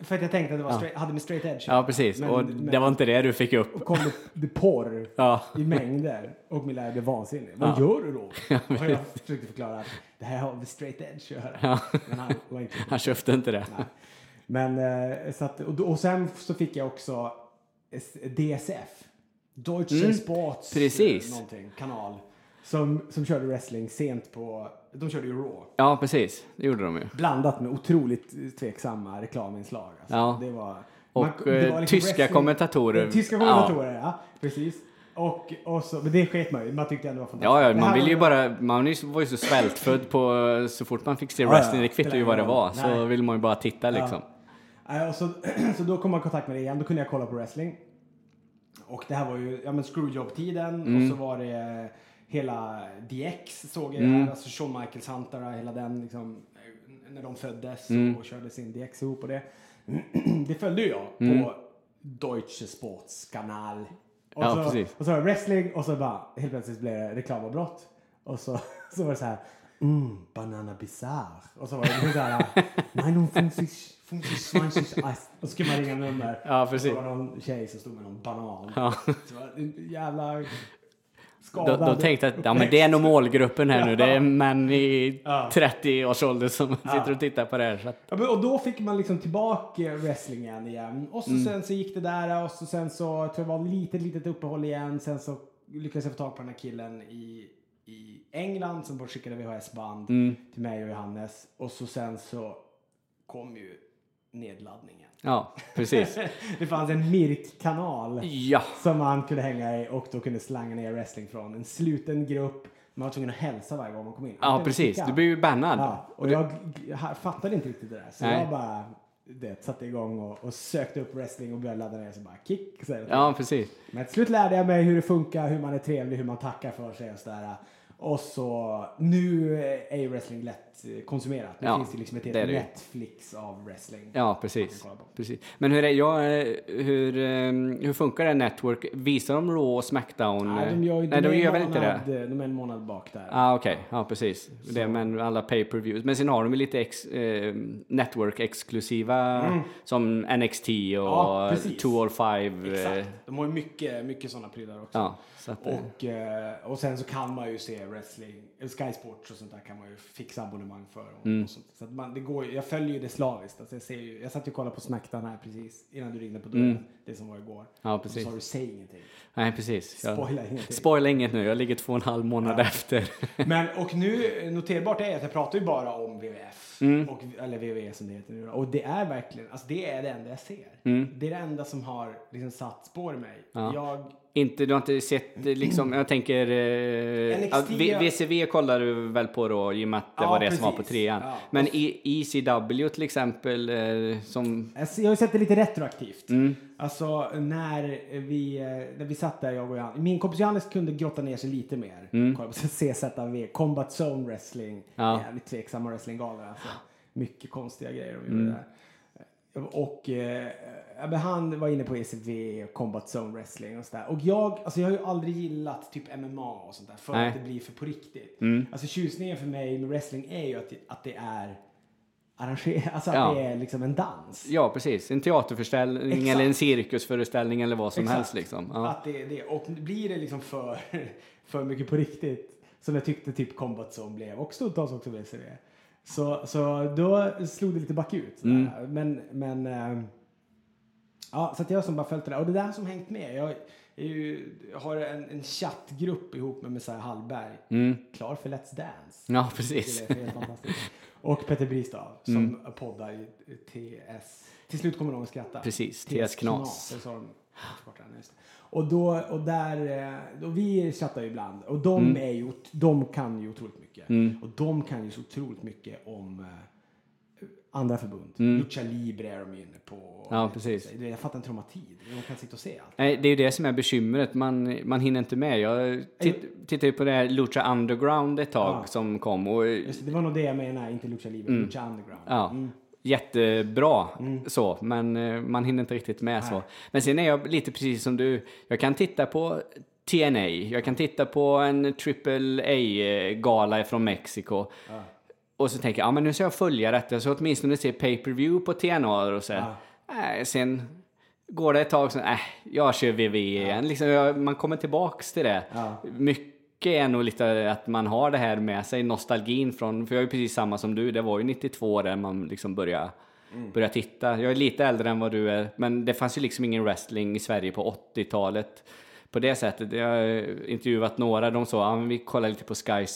För att jag tänkte att det var straight, hade med straight edge Ja, precis. Men- och men- det var inte det du fick upp. kom det, det porr Ja. i mängder och min lärare blev vansinnig. Vad Ja. gör du då? och jag försökte förklara att det här har med straight edge att göra. Men han var inte Han köpte inte det. Nej. Men eh, så att, och, då- och sen så fick jag också DSF. Deutsche Mm, Sports precis. eh, någonting, kanal. Som, som körde wrestling sent på, de körde ju Raw. Ja, precis. Det gjorde de ju. Blandat med otroligt tveksamma reklaminslag. Alltså. Ja. Det var, Och, det eh, tyska kommentatorer. Eh, Tyska Ja. kommentatorer, ja. Precis. Och, och så, men det sket man ju. Man tyckte ändå det var fantastiskt. Ja, ja, Det man här vill var ju bara, man var ju så svältfödd på, så fort man fick se ja, wrestling, det spelar kvittade ju vad det var, så Nej. vill man ju bara titta liksom. Nej, och så, så då kom man i kontakt med det igen. Då kunde jag kolla på wrestling. Och det här var ju ja, men screwjob-tiden Mm. och så var det hela DX såg jag Mm. där. Alltså Shawn Michaels Huntara, hela den liksom. När de föddes Mm. och körde sin DX ihop och det. Det följde jag Mm. på Deutsche Sports kanal. Och, Ja, så, precis. och så var det wrestling och så bara helt plötsligt blev det reklamavbrott. Och så, så var det så här. Mm, banana bizarre. Och så var det så här. 59, 50, 20, Och så skulle man ringa nummer. Ja, precis. så var det någon tjej som stod med någon banan. Ja. Så var det en jävla De, skadad. de tänkte att ja, men det är nog målgruppen här nu. Det är män i Ja. 30-årsåldern som sitter och tittar på det här. Så att, Ja, men, och då fick man liksom tillbaka wrestlingen igen. Och så Mm. sen så gick det där och så sen så tror jag det var lite litet uppehåll igen. Sen så lyckades jag få tag på den här killen i, i England som bara skickade VHS-band Mm. till mig och Johannes. Och så sen så kom ju nedladdningen. Ja, precis. det fanns en Mirk-kanal Ja, som man kunde hänga i och då kunde slanga ner wrestling från en sluten grupp. Man var tvungen att hälsa varje gång man kom in. ja precis. klicka. Du blir ju bannad. Ja, och jag g- ha- fattade inte riktigt det där. Så Nej. jag bara det, satte igång och, och sökte upp wrestling och började ladda ner så bara kick. Så. Ja, precis. Men till slut lärde jag mig hur det funkar, hur man är trevlig, hur man tackar för sig och sådär. Och så nu är ju wrestling lätt eh, konsumerat. Nu Ja, finns det liksom ett helt. Netflix av wrestling. Ja, precis. precis. Men hur, är, ja, hur, eh, hur funkar det Network? Visar de Raw och Smackdown? Nej, de gör, ju- Nej, de gör väl inte det? månad, De är en månad bak där. Ah, Okej, ja precis. Det, men alla pay-per-views. Men sen har de ju lite ex, eh, network-exklusiva som NXT och Mm. Ja, precis. 205. Eh, Exakt. De har ju mycket, mycket sådana prylar också. ja, så att, Och, eh, och sen så kan man ju se wrestling, Sky Sports och sånt där kan man ju fixa abonnemang för. Och, Mm. och sånt. Så att man, det går, jag följer ju det slaviskt. Alltså jag, ser ju, jag satt ju och kollade på Smackdown här precis innan du ringde på dörren. Det som var igår. Mm. Ja, Och precis. så sa du säg ingenting. nej, precis. Jag- Spoila ingenting. Spoila inget nu. Jag ligger två och en halv månad efter. Men och nu noterbart är att jag pratar ju bara om WWF. Mm. Och, eller WWE som det heter nu. Och det är verkligen, alltså det är det enda jag ser. Mm. Det är det enda som har liksom satt spår i mig. Jag, Inte, du har inte sett eh, liksom, jag tänker... Eh, ja, V- VCV kollar du väl på då i och med att det Ja, var det som var på precis. trean. Ja. Men i ECW till exempel, eh, som... Jag har sett det lite retroaktivt. Mm. Alltså när vi, eh, när vi satt där, jag och Johannes. Min kompis Johannes kunde grotta ner sig lite mer. Kolla på CZW, Combat Zone Wrestling. Mm. Ja. Jävligt tveksamma wrestlinggalor alltså. Mycket konstiga grejer de gjorde Mm. där. Och eh, han var inne på ECW och Combat Zone Wrestling och sådär. Och jag, alltså jag har ju aldrig gillat typ MMA och sånt där för Nej. att det blir för på riktigt. Mm. Alltså tjusningen för mig med wrestling är ju att det, att det är arrangerat, alltså att Ja. det är liksom en dans. Ja, precis. En teaterföreställning Exakt. eller en cirkusföreställning eller vad som Exakt. helst liksom. Ja. Att det är det. Och blir det liksom för, för mycket på riktigt, som jag tyckte typ Combat Zone blev och stundtals också WCW. Så, så då slog det lite bakut. Mm. Men, men eh, ja, så att jag som bara följt det där. Och det där som hängt med. Jag, ju, har en, en chattgrupp ihop med Messiah Hallberg. Klar för Let's Dance. Mm. Ja, precis. Och Petter Bristav som Mm. poddar i TS. Till slut kommer någon att skratta. Precis, TS Knas. det sa Och då, och där, eh, och vi chattar ju ibland och de Mm. är ju, de kan ju otroligt mycket. Och de kan ju så otroligt mycket om eh, andra förbund. Lucha Libre är de inne på. Mm. Ja, precis. Jag fattar inte hur de har tid. De kan sitta och se allt. Nej, det är ju det som är bekymret. Man, man hinner inte med. Jag titt, tittade ju på det här Lucha Underground ett tag Ja. som kom och Just det, var nog det jag menade, inte Lucha Libre, Lucha Underground. Mm. Ja. Jättebra så, men eh, man hinner inte riktigt med så. Men sen är jag lite precis som du. Jag kan titta på TNA, jag kan titta på en AAA-gala från Mexiko. Och så tänker jag, ja men nu ska jag följa detta så åtminstone se pay-per-view på TNA och så. Ja. Nej, sen går det ett tag, sen, äh, jag kör VV igen. Liksom, jag, man kommer tillbaks till det. Ja. Mycket är nog lite att man har det här med sig, nostalgin från, för jag är precis samma som du, det var ju 92 där man liksom började, började titta. Jag är lite äldre än vad du är, men det fanns ju liksom ingen wrestling i Sverige på 80-talet. På det sättet, jag har intervjuat några, de sa ja, men vi kollar lite på Sky,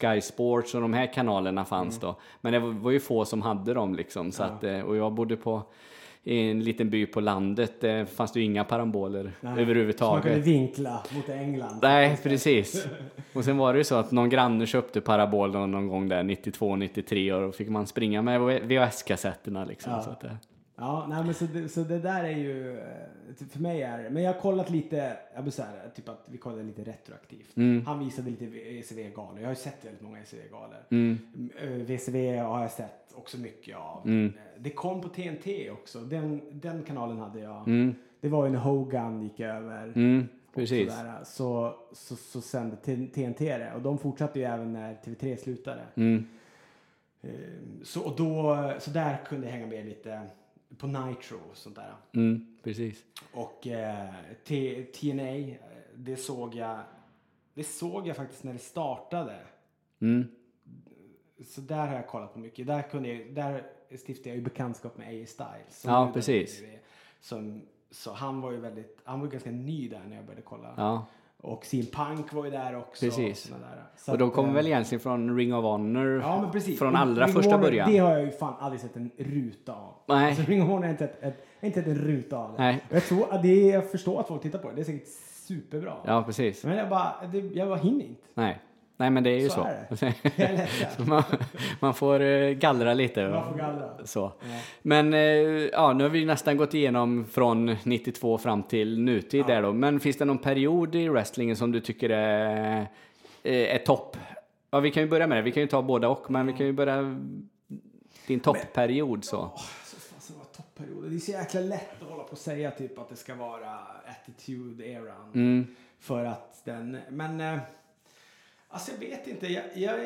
Sky Sports och de här kanalerna fanns då. Men det var, ju få som hade dem liksom. Så att, eh, och jag bodde på i en liten by på landet, det fanns det ju inga paraboler Nej. Så man kunde överhuvudtaget. vinkla mot England. Nej, precis. Och sen var det ju så att någon granne köpte parabolen någon gång där 92, 93 och då fick man springa med VHS-kassetterna liksom. Ja. Så att, det- Ja, nej, men så, det, så det där är ju, eh, för mig är Men jag har kollat lite, jag vill säga typ att vi kollade lite retroaktivt. Mm. Han visade lite ECV-galor. Jag har ju sett väldigt många ECV-galor. Mm. VCV har jag sett också mycket av. Eh, Det kom på TNT också. Den, den kanalen hade jag. Det var ju när Hogan gick över. Mm, och precis. sådär. Så, så, så sände TNT det. Och de fortsatte ju även när TV3 slutade. Mm. Eh, Så, och då, så där kunde jag hänga med lite på Nitro och sånt där. Mm, precis. Och eh, T- TNA, eh, det såg jag det såg jag faktiskt när det startade. Mm. Så där har jag kollat på mycket. Där, kunde jag, där stiftade jag ju bekantskap med AJ Styles. som Ja, precis. Som, så han var ju väldigt, han var ganska ny där när jag började kolla. Ja. Och CM Punk var ju där också. Precis. Där. Så Och de kommer eh, väl egentligen från Ring of Honor Ja, men precis. från Och allra Ring första Honor, början. Det har jag ju fan aldrig sett en ruta av. Nej. Alltså, Ring of Honor har inte sett ett, inte sett en ruta av det. Nej. Och Jag, tror, att det, jag förstår att folk tittar på det. Det är säkert superbra. Ja, precis. Men jag bara, det, jag bara hinner inte. Nej. Nej, men det är ju så. Så är ledsen. man, man får eh, gallra lite. Man får gallra. Så. Men eh, ja, nu har vi nästan gått igenom från 92 fram till nutid där då. Men finns det någon period i wrestlingen som du tycker är, eh, är topp? Ja, vi kan ju börja med det. Vi kan ju ta båda och, men vi kan ju börja din toppperiod så. Så. Det är så jäkla lätt att hålla på och säga typ att det ska vara attitude-eran. Mm. För att den, men alltså jag vet inte. Jag, jag,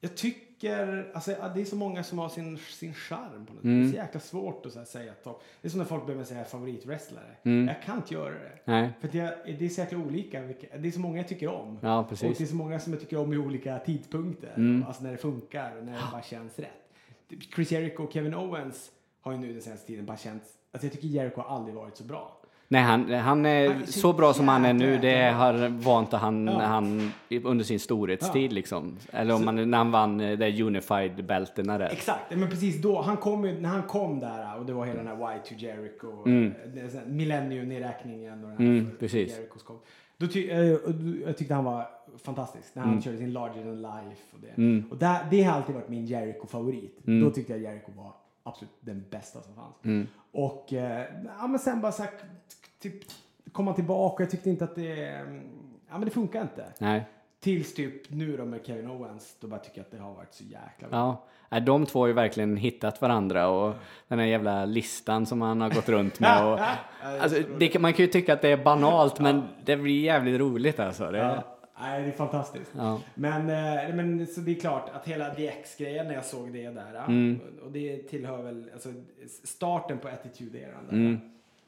jag tycker, alltså det är så många som har sin, sin charm på något Mm. Det är så jäkla svårt att så här, säga topp. Det är som när folk behöver säga favoritwrestlare. Mm. Jag kan inte göra det. Nej. För jag, det är så jäkla olika. Det är så många jag tycker om. Ja, Och precis. det är så många som jag tycker om i olika tidpunkter. Mm. Alltså när det funkar och när det bara känns rätt. Chris Jericho och Kevin Owens har ju nu den senaste tiden bara känts... Alltså jag tycker Jericho har aldrig varit så bra. Nej, han, han är Han så bra som han är nu. Det har vant han, Ja. han under sin storhetstid Ja. liksom. Eller om man, när han vann eh, det unified bältena där. Exakt, men precis då. Han kom ju, när han kom där och det var hela den här Y2 Jericho. Mm. Mm. Millennium-nedräkningen och den här Mm, precis. Jerichos kom. Då ty, eh, jag tyckte han var fantastisk när han Mm. körde sin Larger than life. Och det, Mm. och där, det har alltid varit min Jericho-favorit. Mm. Då tyckte jag Jericho var absolut den bästa som fanns. Mm. Och eh, ja, men sen bara så här, typ, kom han tillbaka. Jag tyckte inte att det... mm, Ja men det funkar inte. Nej. Tills typ nu då med Kevin Owens. Då bara tycker jag att det har varit så jäkla bra. Ja, de två har ju verkligen hittat varandra och den här jävla listan som han har gått runt med. Och, alltså, det, man kan ju tycka att det är banalt men det blir jävligt roligt alltså. Det, Ja. Nej, det är fantastiskt. Ja. Men, eh, men så det är klart att hela DX-grejen när jag såg det där. Mm. Och det tillhör väl alltså, starten på Attitude-eran. Mm.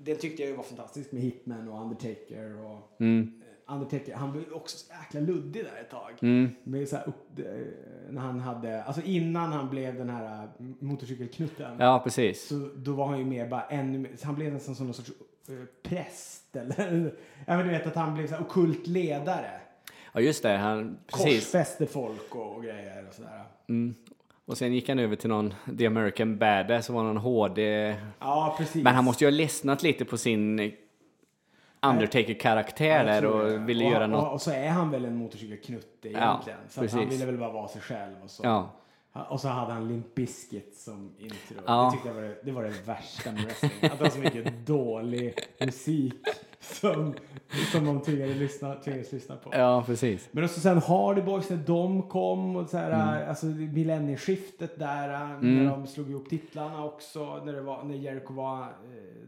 Det tyckte jag var fantastiskt med Hitman och Undertaker. Och, Mm. eh, Undertaker, han ju också så jäkla luddig där ett tag. Mm. Med så upp, eh, när han hade, alltså innan han blev den här eh, motorcykelknutten. Ja, precis. Så då var han ju mer bara ännu han blev nästan som någon sorts präst eller, ja men du vet att han blev så här okult ledare. Ja, just det. Han, precis. Korsfäste folk och, och grejer och sådär. Mm. Och sen gick han över till någon The American Badass som var någon HD... Ja, precis. Men han måste ju ha ledsnat lite på sin Undertaker-karaktär Jag där och ville och, göra och, något. Och så är han väl en motorcykelknutte egentligen. så att han ville väl bara vara sig själv och så. Ja. Och så hade han Limp Bizkit som intro. Ja. Det tyckte jag var det, det var det värsta med wrestling. Att det var så mycket dålig musik som, som de tvingades lyssna, tvingades lyssna på. Ja, precis. Men också sen Hardy Boys när de kom och så här, Mm. alltså millennieskiftet där när de slog ihop titlarna också. När, det var, när Jericho var eh,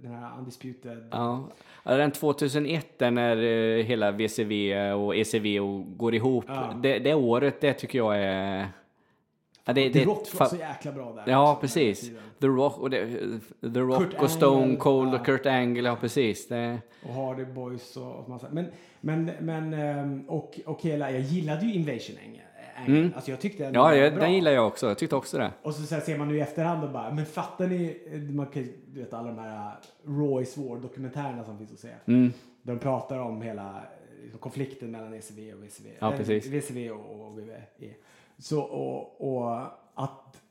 den här Undisputed. Ja. Den 2001 där när eh, hela VCV och ECV och går ihop. Ja. Det, det året, det tycker jag är... Ja, det, The det, Rock var så jäkla bra där. Ja, också, precis. The Rock och, det, The Rock Kurt och Stone Angle, Cold ja. och Kurt Angle, ja precis. Det, Och Hardy Boys och, och massa. Men, men, men ehm, och, och hela, jag gillade ju Invasion Angle. Mm. Alltså jag tyckte den ja, jag, den gillar jag också. Jag tyckte också det. Och så, så ser man nu i efterhand och bara, men fattar ni, eh, man kan, du vet alla de här uh, Raw is War dokumentärerna som finns att se. Mm. De pratar om hela eh, konflikten mellan ECV och VCV. Ja, eh, precis. VCV och, och WWE. Så, och, och att,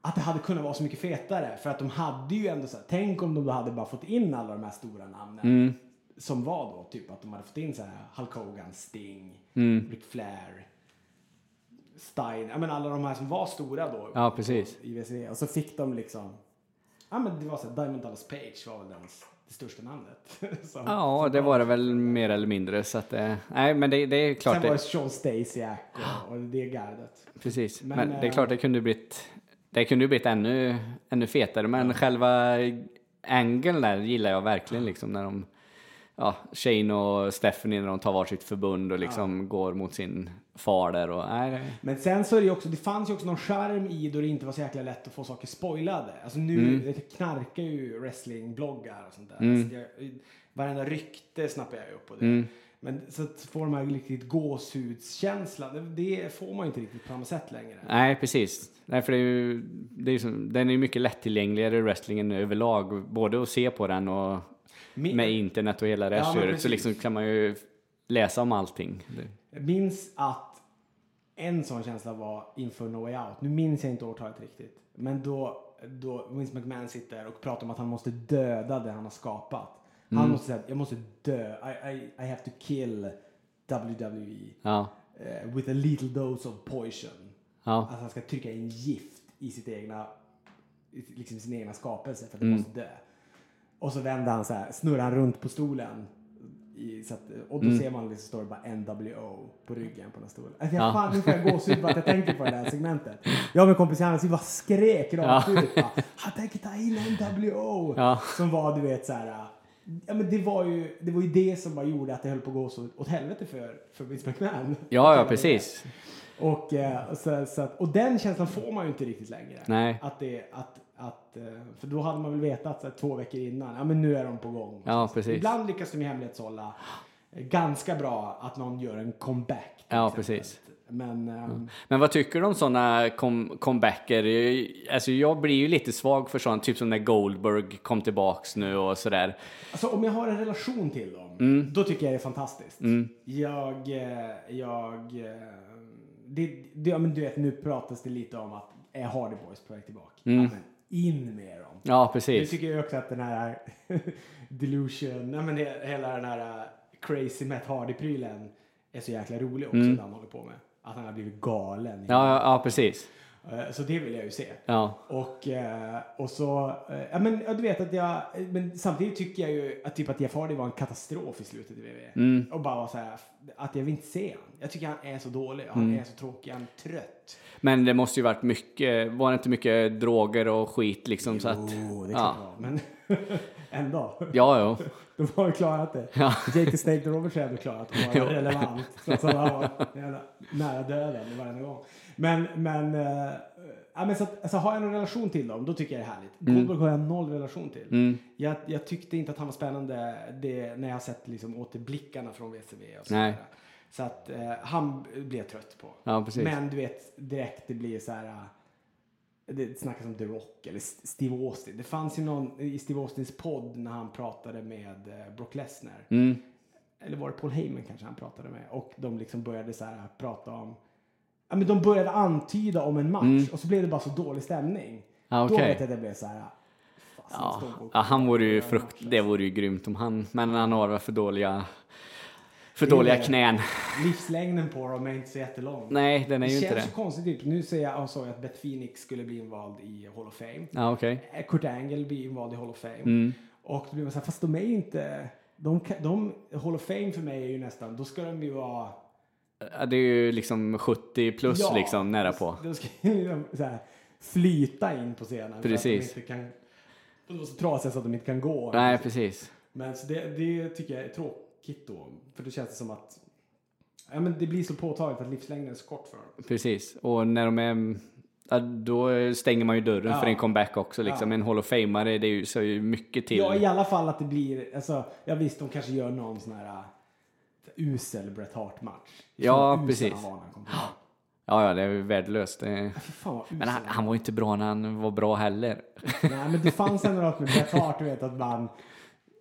att det hade kunnat vara så mycket fetare. För att de hade ju ändå så här, tänk om de hade bara fått in alla de här stora namnen. Mm. Som var då typ att de hade fått in så här Hulk Hogan, Sting, Mm. Ric Flair, Stein, ja men alla de här som var stora då. Ja, precis. I VCV. Och så fick de liksom, ja men det var så här, Diamond Dallas Page var väl den, det största namnet. som, Ja, som det var det väl mer eller mindre. Så att, eh, nej, men det, det är klart. Sen var det Sean Stasiak och, och det gardet. precis. Men, Men, det är eh, klart det kunde blivit, det kunde blivit ännu, ännu fetare. Men själva angeln där gillar jag verkligen liksom när de, ja, Shane och Stephanie när de tar varsitt förbund och liksom går mot sin far där och, nej, det- Men sen så är det ju också, det fanns ju också någon charm i då det inte var så jäkla lätt att få saker spoilade. Alltså nu Mm. det knarkar ju wrestlingbloggar och sånt där. Mm. Alltså jag, varenda rykte snappar jag ju upp på det. Mm. Men så att få de här riktigt gåshudskänslan, det, får man ju inte riktigt på samma sätt längre. Nej, precis. Nej, för det är ju, det är som, den är ju mycket lättillgängligare wrestlingen överlag. Både att se på den och Me- med internet och hela det Ja, men köret. Så liksom kan man ju läsa om allting. Minns att en sån känsla var inför No Way Out. Nu minns jag inte årtalet riktigt. Men då, då Vince McMahon sitter och pratar om att han måste döda det han har skapat. Han måste säga jag måste dö. I, I, I have to kill WWE. Ja, eh, with a little dose of poison. ja, Att han ska trycka in gift i sitt egna, liksom sin egna skapelse för att Mm. det måste dö. Och så vänder han så här, snurrar han runt på stolen. I, så att, och då Mm. ser man liksom står det bara NWO på ryggen på den stolen. Alltså jag, Ja. fan, nu får jag gåshud bara att jag tänker på det här segmentet. Jag och min kompis Johannes, vi bara skrek rakt Ja. ut. Han tänker ta in NWO. Ja. Som var du vet så här. Ja, men det, var ju, det var ju det som bara gjorde att det höll på att gå så åt helvete för, för Vince McMahon. ja, ja precis. Och, eh, så, så att, och den känslan får man ju inte riktigt längre. Nej. Att det, att, att, eh, för då hade man väl vetat så här, två veckor innan, ja men nu är de på gång. Ja, precis. Ibland lyckas de hemlighetshålla ganska bra att någon gör en comeback. Ja, exempel. precis. Men ehm, Men vad tycker du om sådana com comebacker? Alltså jag blir ju lite svag för sånt, typ som när Goldberg kom tillbaks nu och sådär. alltså, om jag har en relation till dem, Mm. då tycker jag det är fantastiskt. Jag, eh, jag, det, det, ja, men du vet nu pratas det lite om att är Hardy Boys på väg tillbaka? Ja, men in med dem. Ja, Jag precis. tycker ju också att den här delusion, nej men he- hela den här uh, crazy Matt Hardy-prylen är så jäkla rolig också det han håller på med. Att han har blivit galen. Mm. Ja, ja, ja precis. Eh, Så det vill jag ju se. Ja, Och, eh, och så, eh, ja men ja, du vet att jag, men samtidigt tycker jag ju att typ att Jeff Hardy var en katastrof i slutet i WWE. Mm. Och bara var så här, att jag vill inte se han. Jag tycker han är så dålig, han Mm. är så tråkig, han är trött. men det måste ju varit mycket, var det inte mycket droger och skit liksom så att... Jo, det är ja. klart det var, men ändå. Ja, ja. De har ju klarat det. Ja. Jake the Snake Roberts har ändå klarat att Jo. vara relevant. Trots att han var nära döden varje gång. Men, men, uh, ja, men så att, alltså, har jag någon relation till dem, då tycker jag det är härligt. Goldberg har jag noll relation till. Mm. Jag, jag tyckte inte att han var spännande det, när jag har sett liksom, återblickarna från WCW. Och så Nej. där. Så att eh, han blev jag trött på. Ja. Men du vet, direkt det blir så här... Det snackas om The Rock eller Steve Austin. Det fanns ju någon i Steve Austins podd när han pratade med eh, Brock Lesnar. Mm. Eller var det Paul Heyman kanske han pratade med? Och de liksom började så här prata om... Ja men de började antyda om en match och så blev det bara så dålig stämning. Mm. Ja, Då vet jag att det blev så här... fasen, Ja, ja, han vore ju frukt, det vore ju grymt om han, men han har väl för dåliga, för Det dåliga det. knän. Livslängden på dem är inte så jättelång. Nej, den är det ju inte känns det. så konstigt ut. Nu ser jag, och såg jag att Beth Phoenix skulle bli invald i Hall of Fame. Ja, okej. Eh, Kurt Angle blir invald i Hall of Fame. Mm. Och då blir man så här, fast de är inte... De, de, Hall of Fame för mig är ju nästan, då ska de ju vara... Ja, Det är ju liksom 70 plus Ja, liksom nära på. Då ska liksom så här, flyta in på scenen. Precis. För att de inte kan... De är så trasiga så att de inte kan gå. Nej, precis. Men så det, det tycker jag är tråkigt då. För då känns det som att... Ja, men det blir så påtagligt att livslängden är så kort för dem. Precis. Och när de är... Ja, då stänger man ju dörren Ja. för en comeback också. Liksom. Ja. En Hall of Famare, det är ju, så ju mycket till. Ja, i alla fall att det blir... Alltså, ja visst, de kanske gör någon sån här äh, usel Bret Hart-match. Ja, precis. Ja, ja, det är värdelöst. Det... Fan Men han, han han var ju inte bra när han var bra heller. Nej, men det fanns ändå något med Bret Hart, du vet att man...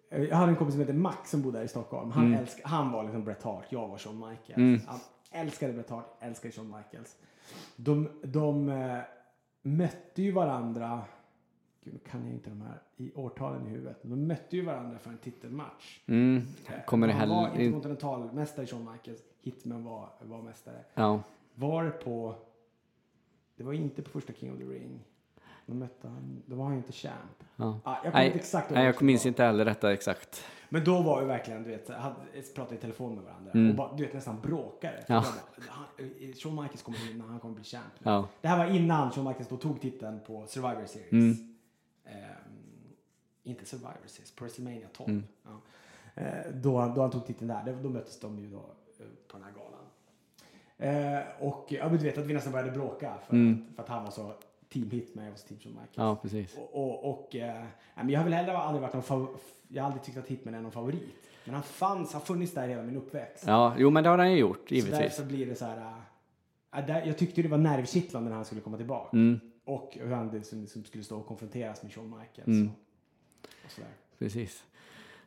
Jag hade en kompis som heter Max som bodde här i Stockholm. Han, Mm. älsk, han var liksom Bret Hart, jag var Shawn Michaels. Han älskade Bret Hart, älskade Shawn Michaels. De, de eh, mötte ju varandra, gud nu kan jag inte de här i årtalen i huvudet, de mötte ju varandra för en titelmatch. Mm. Kommer det Han var interkontinentalmästare Shawn Michaels, Hitman var, var mästare. Ja. Var på, det var inte på första King of the Ring. Då mötte han, då var han ju inte champ. ja. Ah, jag kommer inte exakt nej, jag minns inte heller detta exakt. Men då var ju verkligen, du vet, hade, pratade i telefon med varandra och bara, du vet, nästan bråkade. Mm. Ja. bara, eh, Shawn Michaels kommer vinna, han kommer bli champ. Ja. Det här var innan Shawn Michaels då tog titeln på Survivor Series. Mm. Ehm, inte Survivor Series, på WrestleMania 12. Mm. Ja. Eh, då, då han tog titeln där, då, möttes de ju då eh, på den här galan. Eh, och ja, men du vet att vi nästan började bråka för, att, för att han var så team hit med oss team Michaels. Mm. ja, precis. Och, och, och eh, men jag har väl heller aldrig varit någon fav- Jag har aldrig tyckt att Hitman är någon favorit. Men han fanns, har funnits där hela min uppväxt. Ja, jo men det har han ju gjort, Så givetvis. därför blir det så här... äh, där, jag tyckte det var nervkittlande när han skulle komma tillbaka. Mm, Och hur han liksom, liksom skulle stå och konfronteras med Shawn Michaels. Mm. Och, och sådär. precis.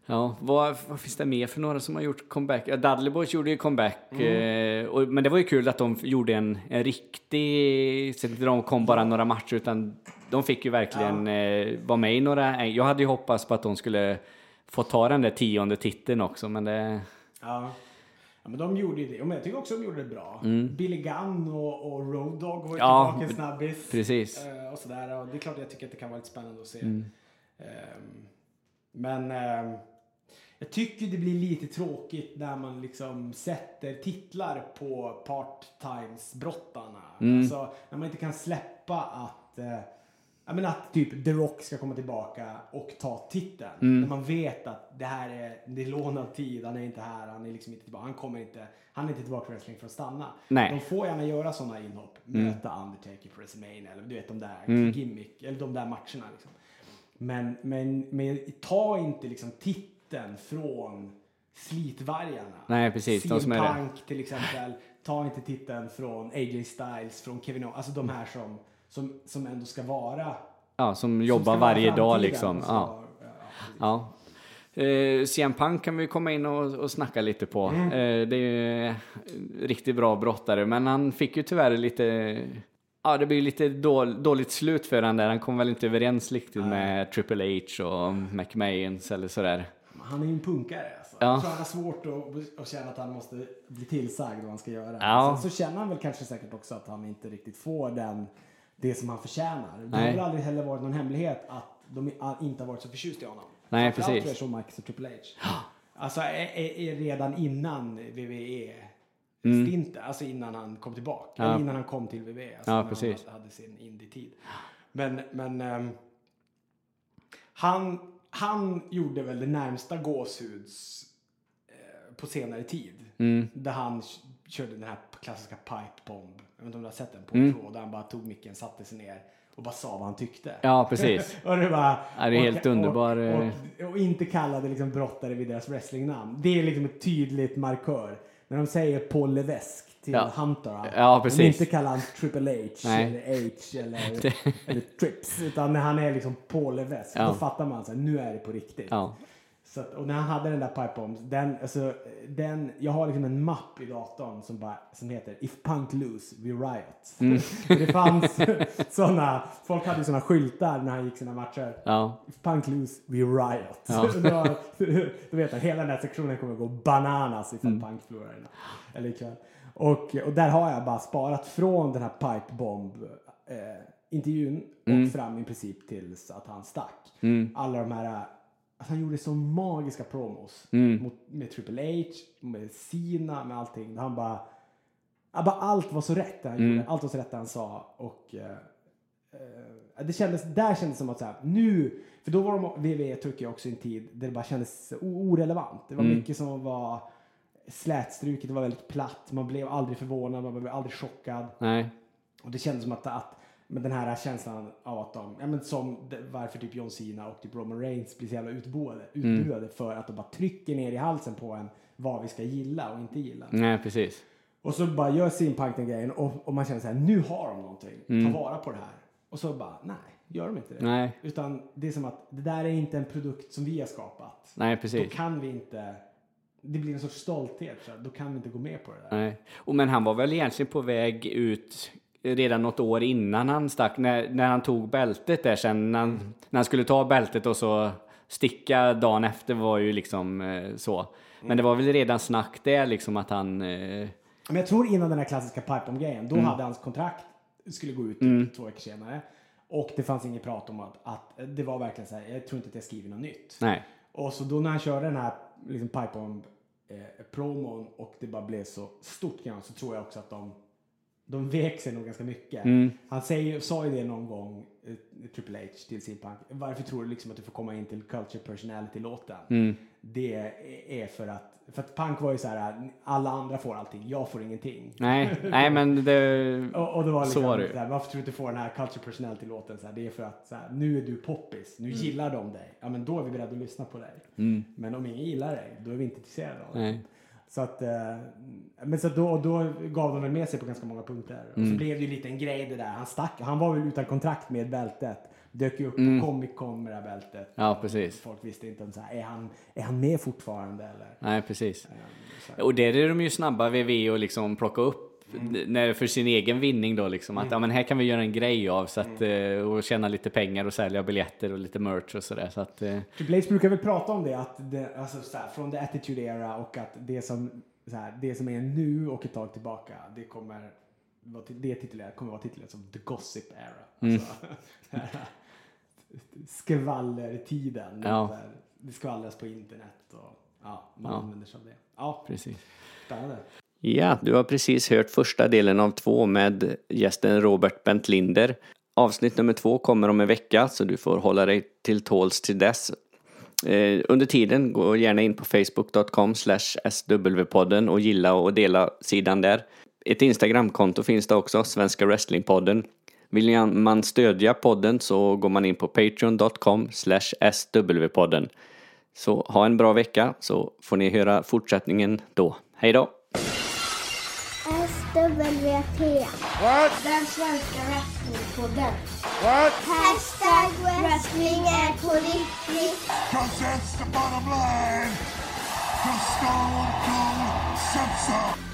Ja, vad, vad finns det mer för några som har gjort comeback? Ja, Dudley Boys gjorde ju comeback, Mm. eh, och, men det var ju kul att de gjorde en, en riktig... Så inte de kom bara några matcher, utan de fick ju verkligen eh, vara med i några... Jag hade ju hoppats på att de skulle få ta den där tionde titeln också, men det... Ja. ja, men de gjorde ju det. Men jag tycker också de gjorde det bra. Billy Gunn och, och Road Dogg var ju Mm. Ja, tillbaka snabbis. precis. Eh, och sådär. Och det är klart jag tycker att det kan vara lite spännande att se. Mm. Ehm, men ehm, jag tycker det blir lite tråkigt när man liksom sätter titlar på part-times-brottarna. Mm. Alltså när man inte kan släppa att eh, Ja, men att typ The Rock ska komma tillbaka och ta titeln. Mm. När man vet att det här är, det är lånad tid, han är inte här, han är liksom inte tillbaka. Han kommer inte, han är inte tillbaka för wrestling för att stanna. Nej. Mm. De får gärna göra sådana inhopp. Möta Undertaker på WrestleMania eller du vet de där gimmick, eller de där matcherna liksom. Men, men, men ta inte liksom titeln från slitvargarna. Nej, precis, de CM som är det. Till exempel. Ta inte titeln från AJ Styles, från Kevin Owens. Alltså de här som, som, som ändå ska vara Ja, som som jobbar vara varje dag liksom. Ja. ja, Ja. Eh, CM Punk kan vi komma in och, och snacka lite på. Mm. Eh, det är ju en riktigt bra brottare, men han fick ju tyvärr lite... Ja, det blir lite dål, dåligt slut för han där. Han kom väl inte överens riktigt med Triple H och McMahons eller sådär. Han är ju en punkare alltså. Ja. Jag tror han har svårt att, att känna att han måste bli tillsagd vad han ska göra. Ja. Sen så känner han väl kanske säkert också att han inte riktigt får den, det som han förtjänar. Det har Nej. väl aldrig heller varit någon hemlighet att de inte har varit så förtjusta i honom. Nej, Framförallt precis. Shawn Michaels och Triple H. Alltså är, är, är redan innan WWE stinten, alltså innan han kom tillbaka. Mm. Ja. Innan han kom till WWE. Alltså Ja, när precis. Han hade sin indie-tid. Men, men ehm, han, han gjorde väl det närmsta gåshuds eh, på senare tid. Mm. Där han körde den här klassiska pipe bomb. Jag vet inte om du har sett den på Mm. tråd. Där han bara tog micken, satte sig ner och bara sa vad han tyckte. Ja, precis. och det var, Ja, det är helt underbar, Och, eh. och, och inte kallade liksom brottare vid deras wrestlingnamn. Det är liksom ett tydligt markör. När de säger Paul Levesque till Ja. Hunter. Ja, De precis. inte kallar han Triple H Nej. eller H eller, eller Trips. Utan när han är liksom Paul Levesque. Ja. Då fattar man att nu är det på riktigt. Ja. Så att, och när han hade den där pipe bombs, den, alltså, den, jag har liksom en mapp i datorn som, bara, som heter If Punk Lose, We Riot. Mm. det fanns sådana, folk hade sådana skyltar när han gick sina matcher. Ja. If Punk Lose, We Riot. Ja. då, då vet jag, hela den här sektionen kommer gå bananas ifall Mm. Punk förlorar. Eller ikväll. Och, och där har jag bara sparat från den här pipe bomb eh, intervjun och Mm. fram i princip tills att han stack. Alla de här Alltså han gjorde så magiska promos Mm. mot, med Triple H, med Cena, med allting. Han bara, ja, bara allt var så rätt det han Mm. gjorde. Allt var så rätt det han sa. Och eh, eh, det kändes, där kändes det som att så här, nu, för då var de, WWE tycker jag också i en tid där det bara kändes orelevant. Det var Mm. mycket som var slätstruket, det var väldigt platt. Man blev aldrig förvånad, man blev aldrig chockad. Nej. Och det kändes som att, att med den här känslan av att de, ja men som varför typ John Cena och typ Roman Reigns blir så jävla utbuade, Mm. utbuade för att de bara trycker ner i halsen på en vad vi ska gilla och inte gilla. Nej, precis. Och så bara gör CM Punk den grejen och, och man känner så här, nu har de någonting, ta vara på det här. Och så bara, nej, gör de inte det. Mm. Nej. Utan det är som att det där är inte en produkt som vi har skapat. Nej, Då precis. kan vi inte, det blir en sorts stolthet, så då kan vi inte gå med på det där. Nej. Och men han var väl egentligen på väg ut redan något år innan han stack, när, när han tog bältet där sen, när han, när han skulle ta bältet och så sticka dagen efter var ju liksom eh, så. Men det var väl redan snack där liksom att han... Eh, Men jag tror innan den här klassiska pipe grejen då Mm. hade hans kontrakt skulle gå ut typ två veckor senare. Och det fanns inget prat om att, att det var verkligen så här, jag tror inte att jag skriver något nytt. nej. Och så då när han körde den här liksom pipe bomb eh, och det bara blev så stort grann så tror jag också att de de vek sig nog ganska mycket. Mm. Han säger, sa ju det någon gång, eh, Triple H till sin punk. Varför tror du liksom att du får komma in till Culture Personality-låten? Mm. Det är- för att, för att punk var ju så här, alla andra får allting, jag får ingenting. Nej, nej men det... Och, och det var liksom, Så var det så här, varför tror du inte får den här Culture Personality-låten? Så här, det är för att så här, nu är du poppis, Mm. nu gillar de dig. Ja men då är vi beredda att lyssna på dig. Men om ingen gillar dig, då är vi inte intresserade av dig. Så att, eh, men så då, då gav de väl med sig på ganska många punkter. Och Mm. så blev det ju lite en grej det där. Han stack, han var väl utan kontrakt med bältet. Dök ju upp på Comic Con med det här bältet. Mm. Ja, precis. Folk visste inte om så här, är han, är han med fortfarande eller? Nej, precis. Och där är de ju snabba VV och liksom plocka upp när, för sin egen vinning då liksom. Att ja, men här kan vi göra en grej av så att, eh, och tjäna lite pengar och sälja biljetter och lite merch och sådär. Så att, eh, Triple H brukar väl prata om det, att det, alltså så här, från the attitude era och att det som, så här, det som är nu och ett tag tillbaka, det kommer det titulerat, kommer vara titulerat som the gossip era. Mm. Alltså, så här, skvallertiden. Ja. Det skvallras på internet och ja, man Ja. använder sig av det. Ja, precis. spännande. Ja, du har precis hört första delen av två med gästen Robert Bent Linder. Avsnitt nummer två kommer om en vecka, så du får hålla dig till tåls till dess. Eh, under tiden, gå gärna in på facebook.com swpodden och gilla och dela sidan där. Ett Instagramkonto finns det också, Svenska Wrestlingpodden. Vill man stödja podden så går man in på patreon.com swpodden. Så ha en bra vecka så får ni höra fortsättningen då. Hej då! SWT. What? Den svenska wrestlingpodden. What? Hashtag wrestling är på riktigt. Cause that's the bottom line. Cause Stone Cold said so.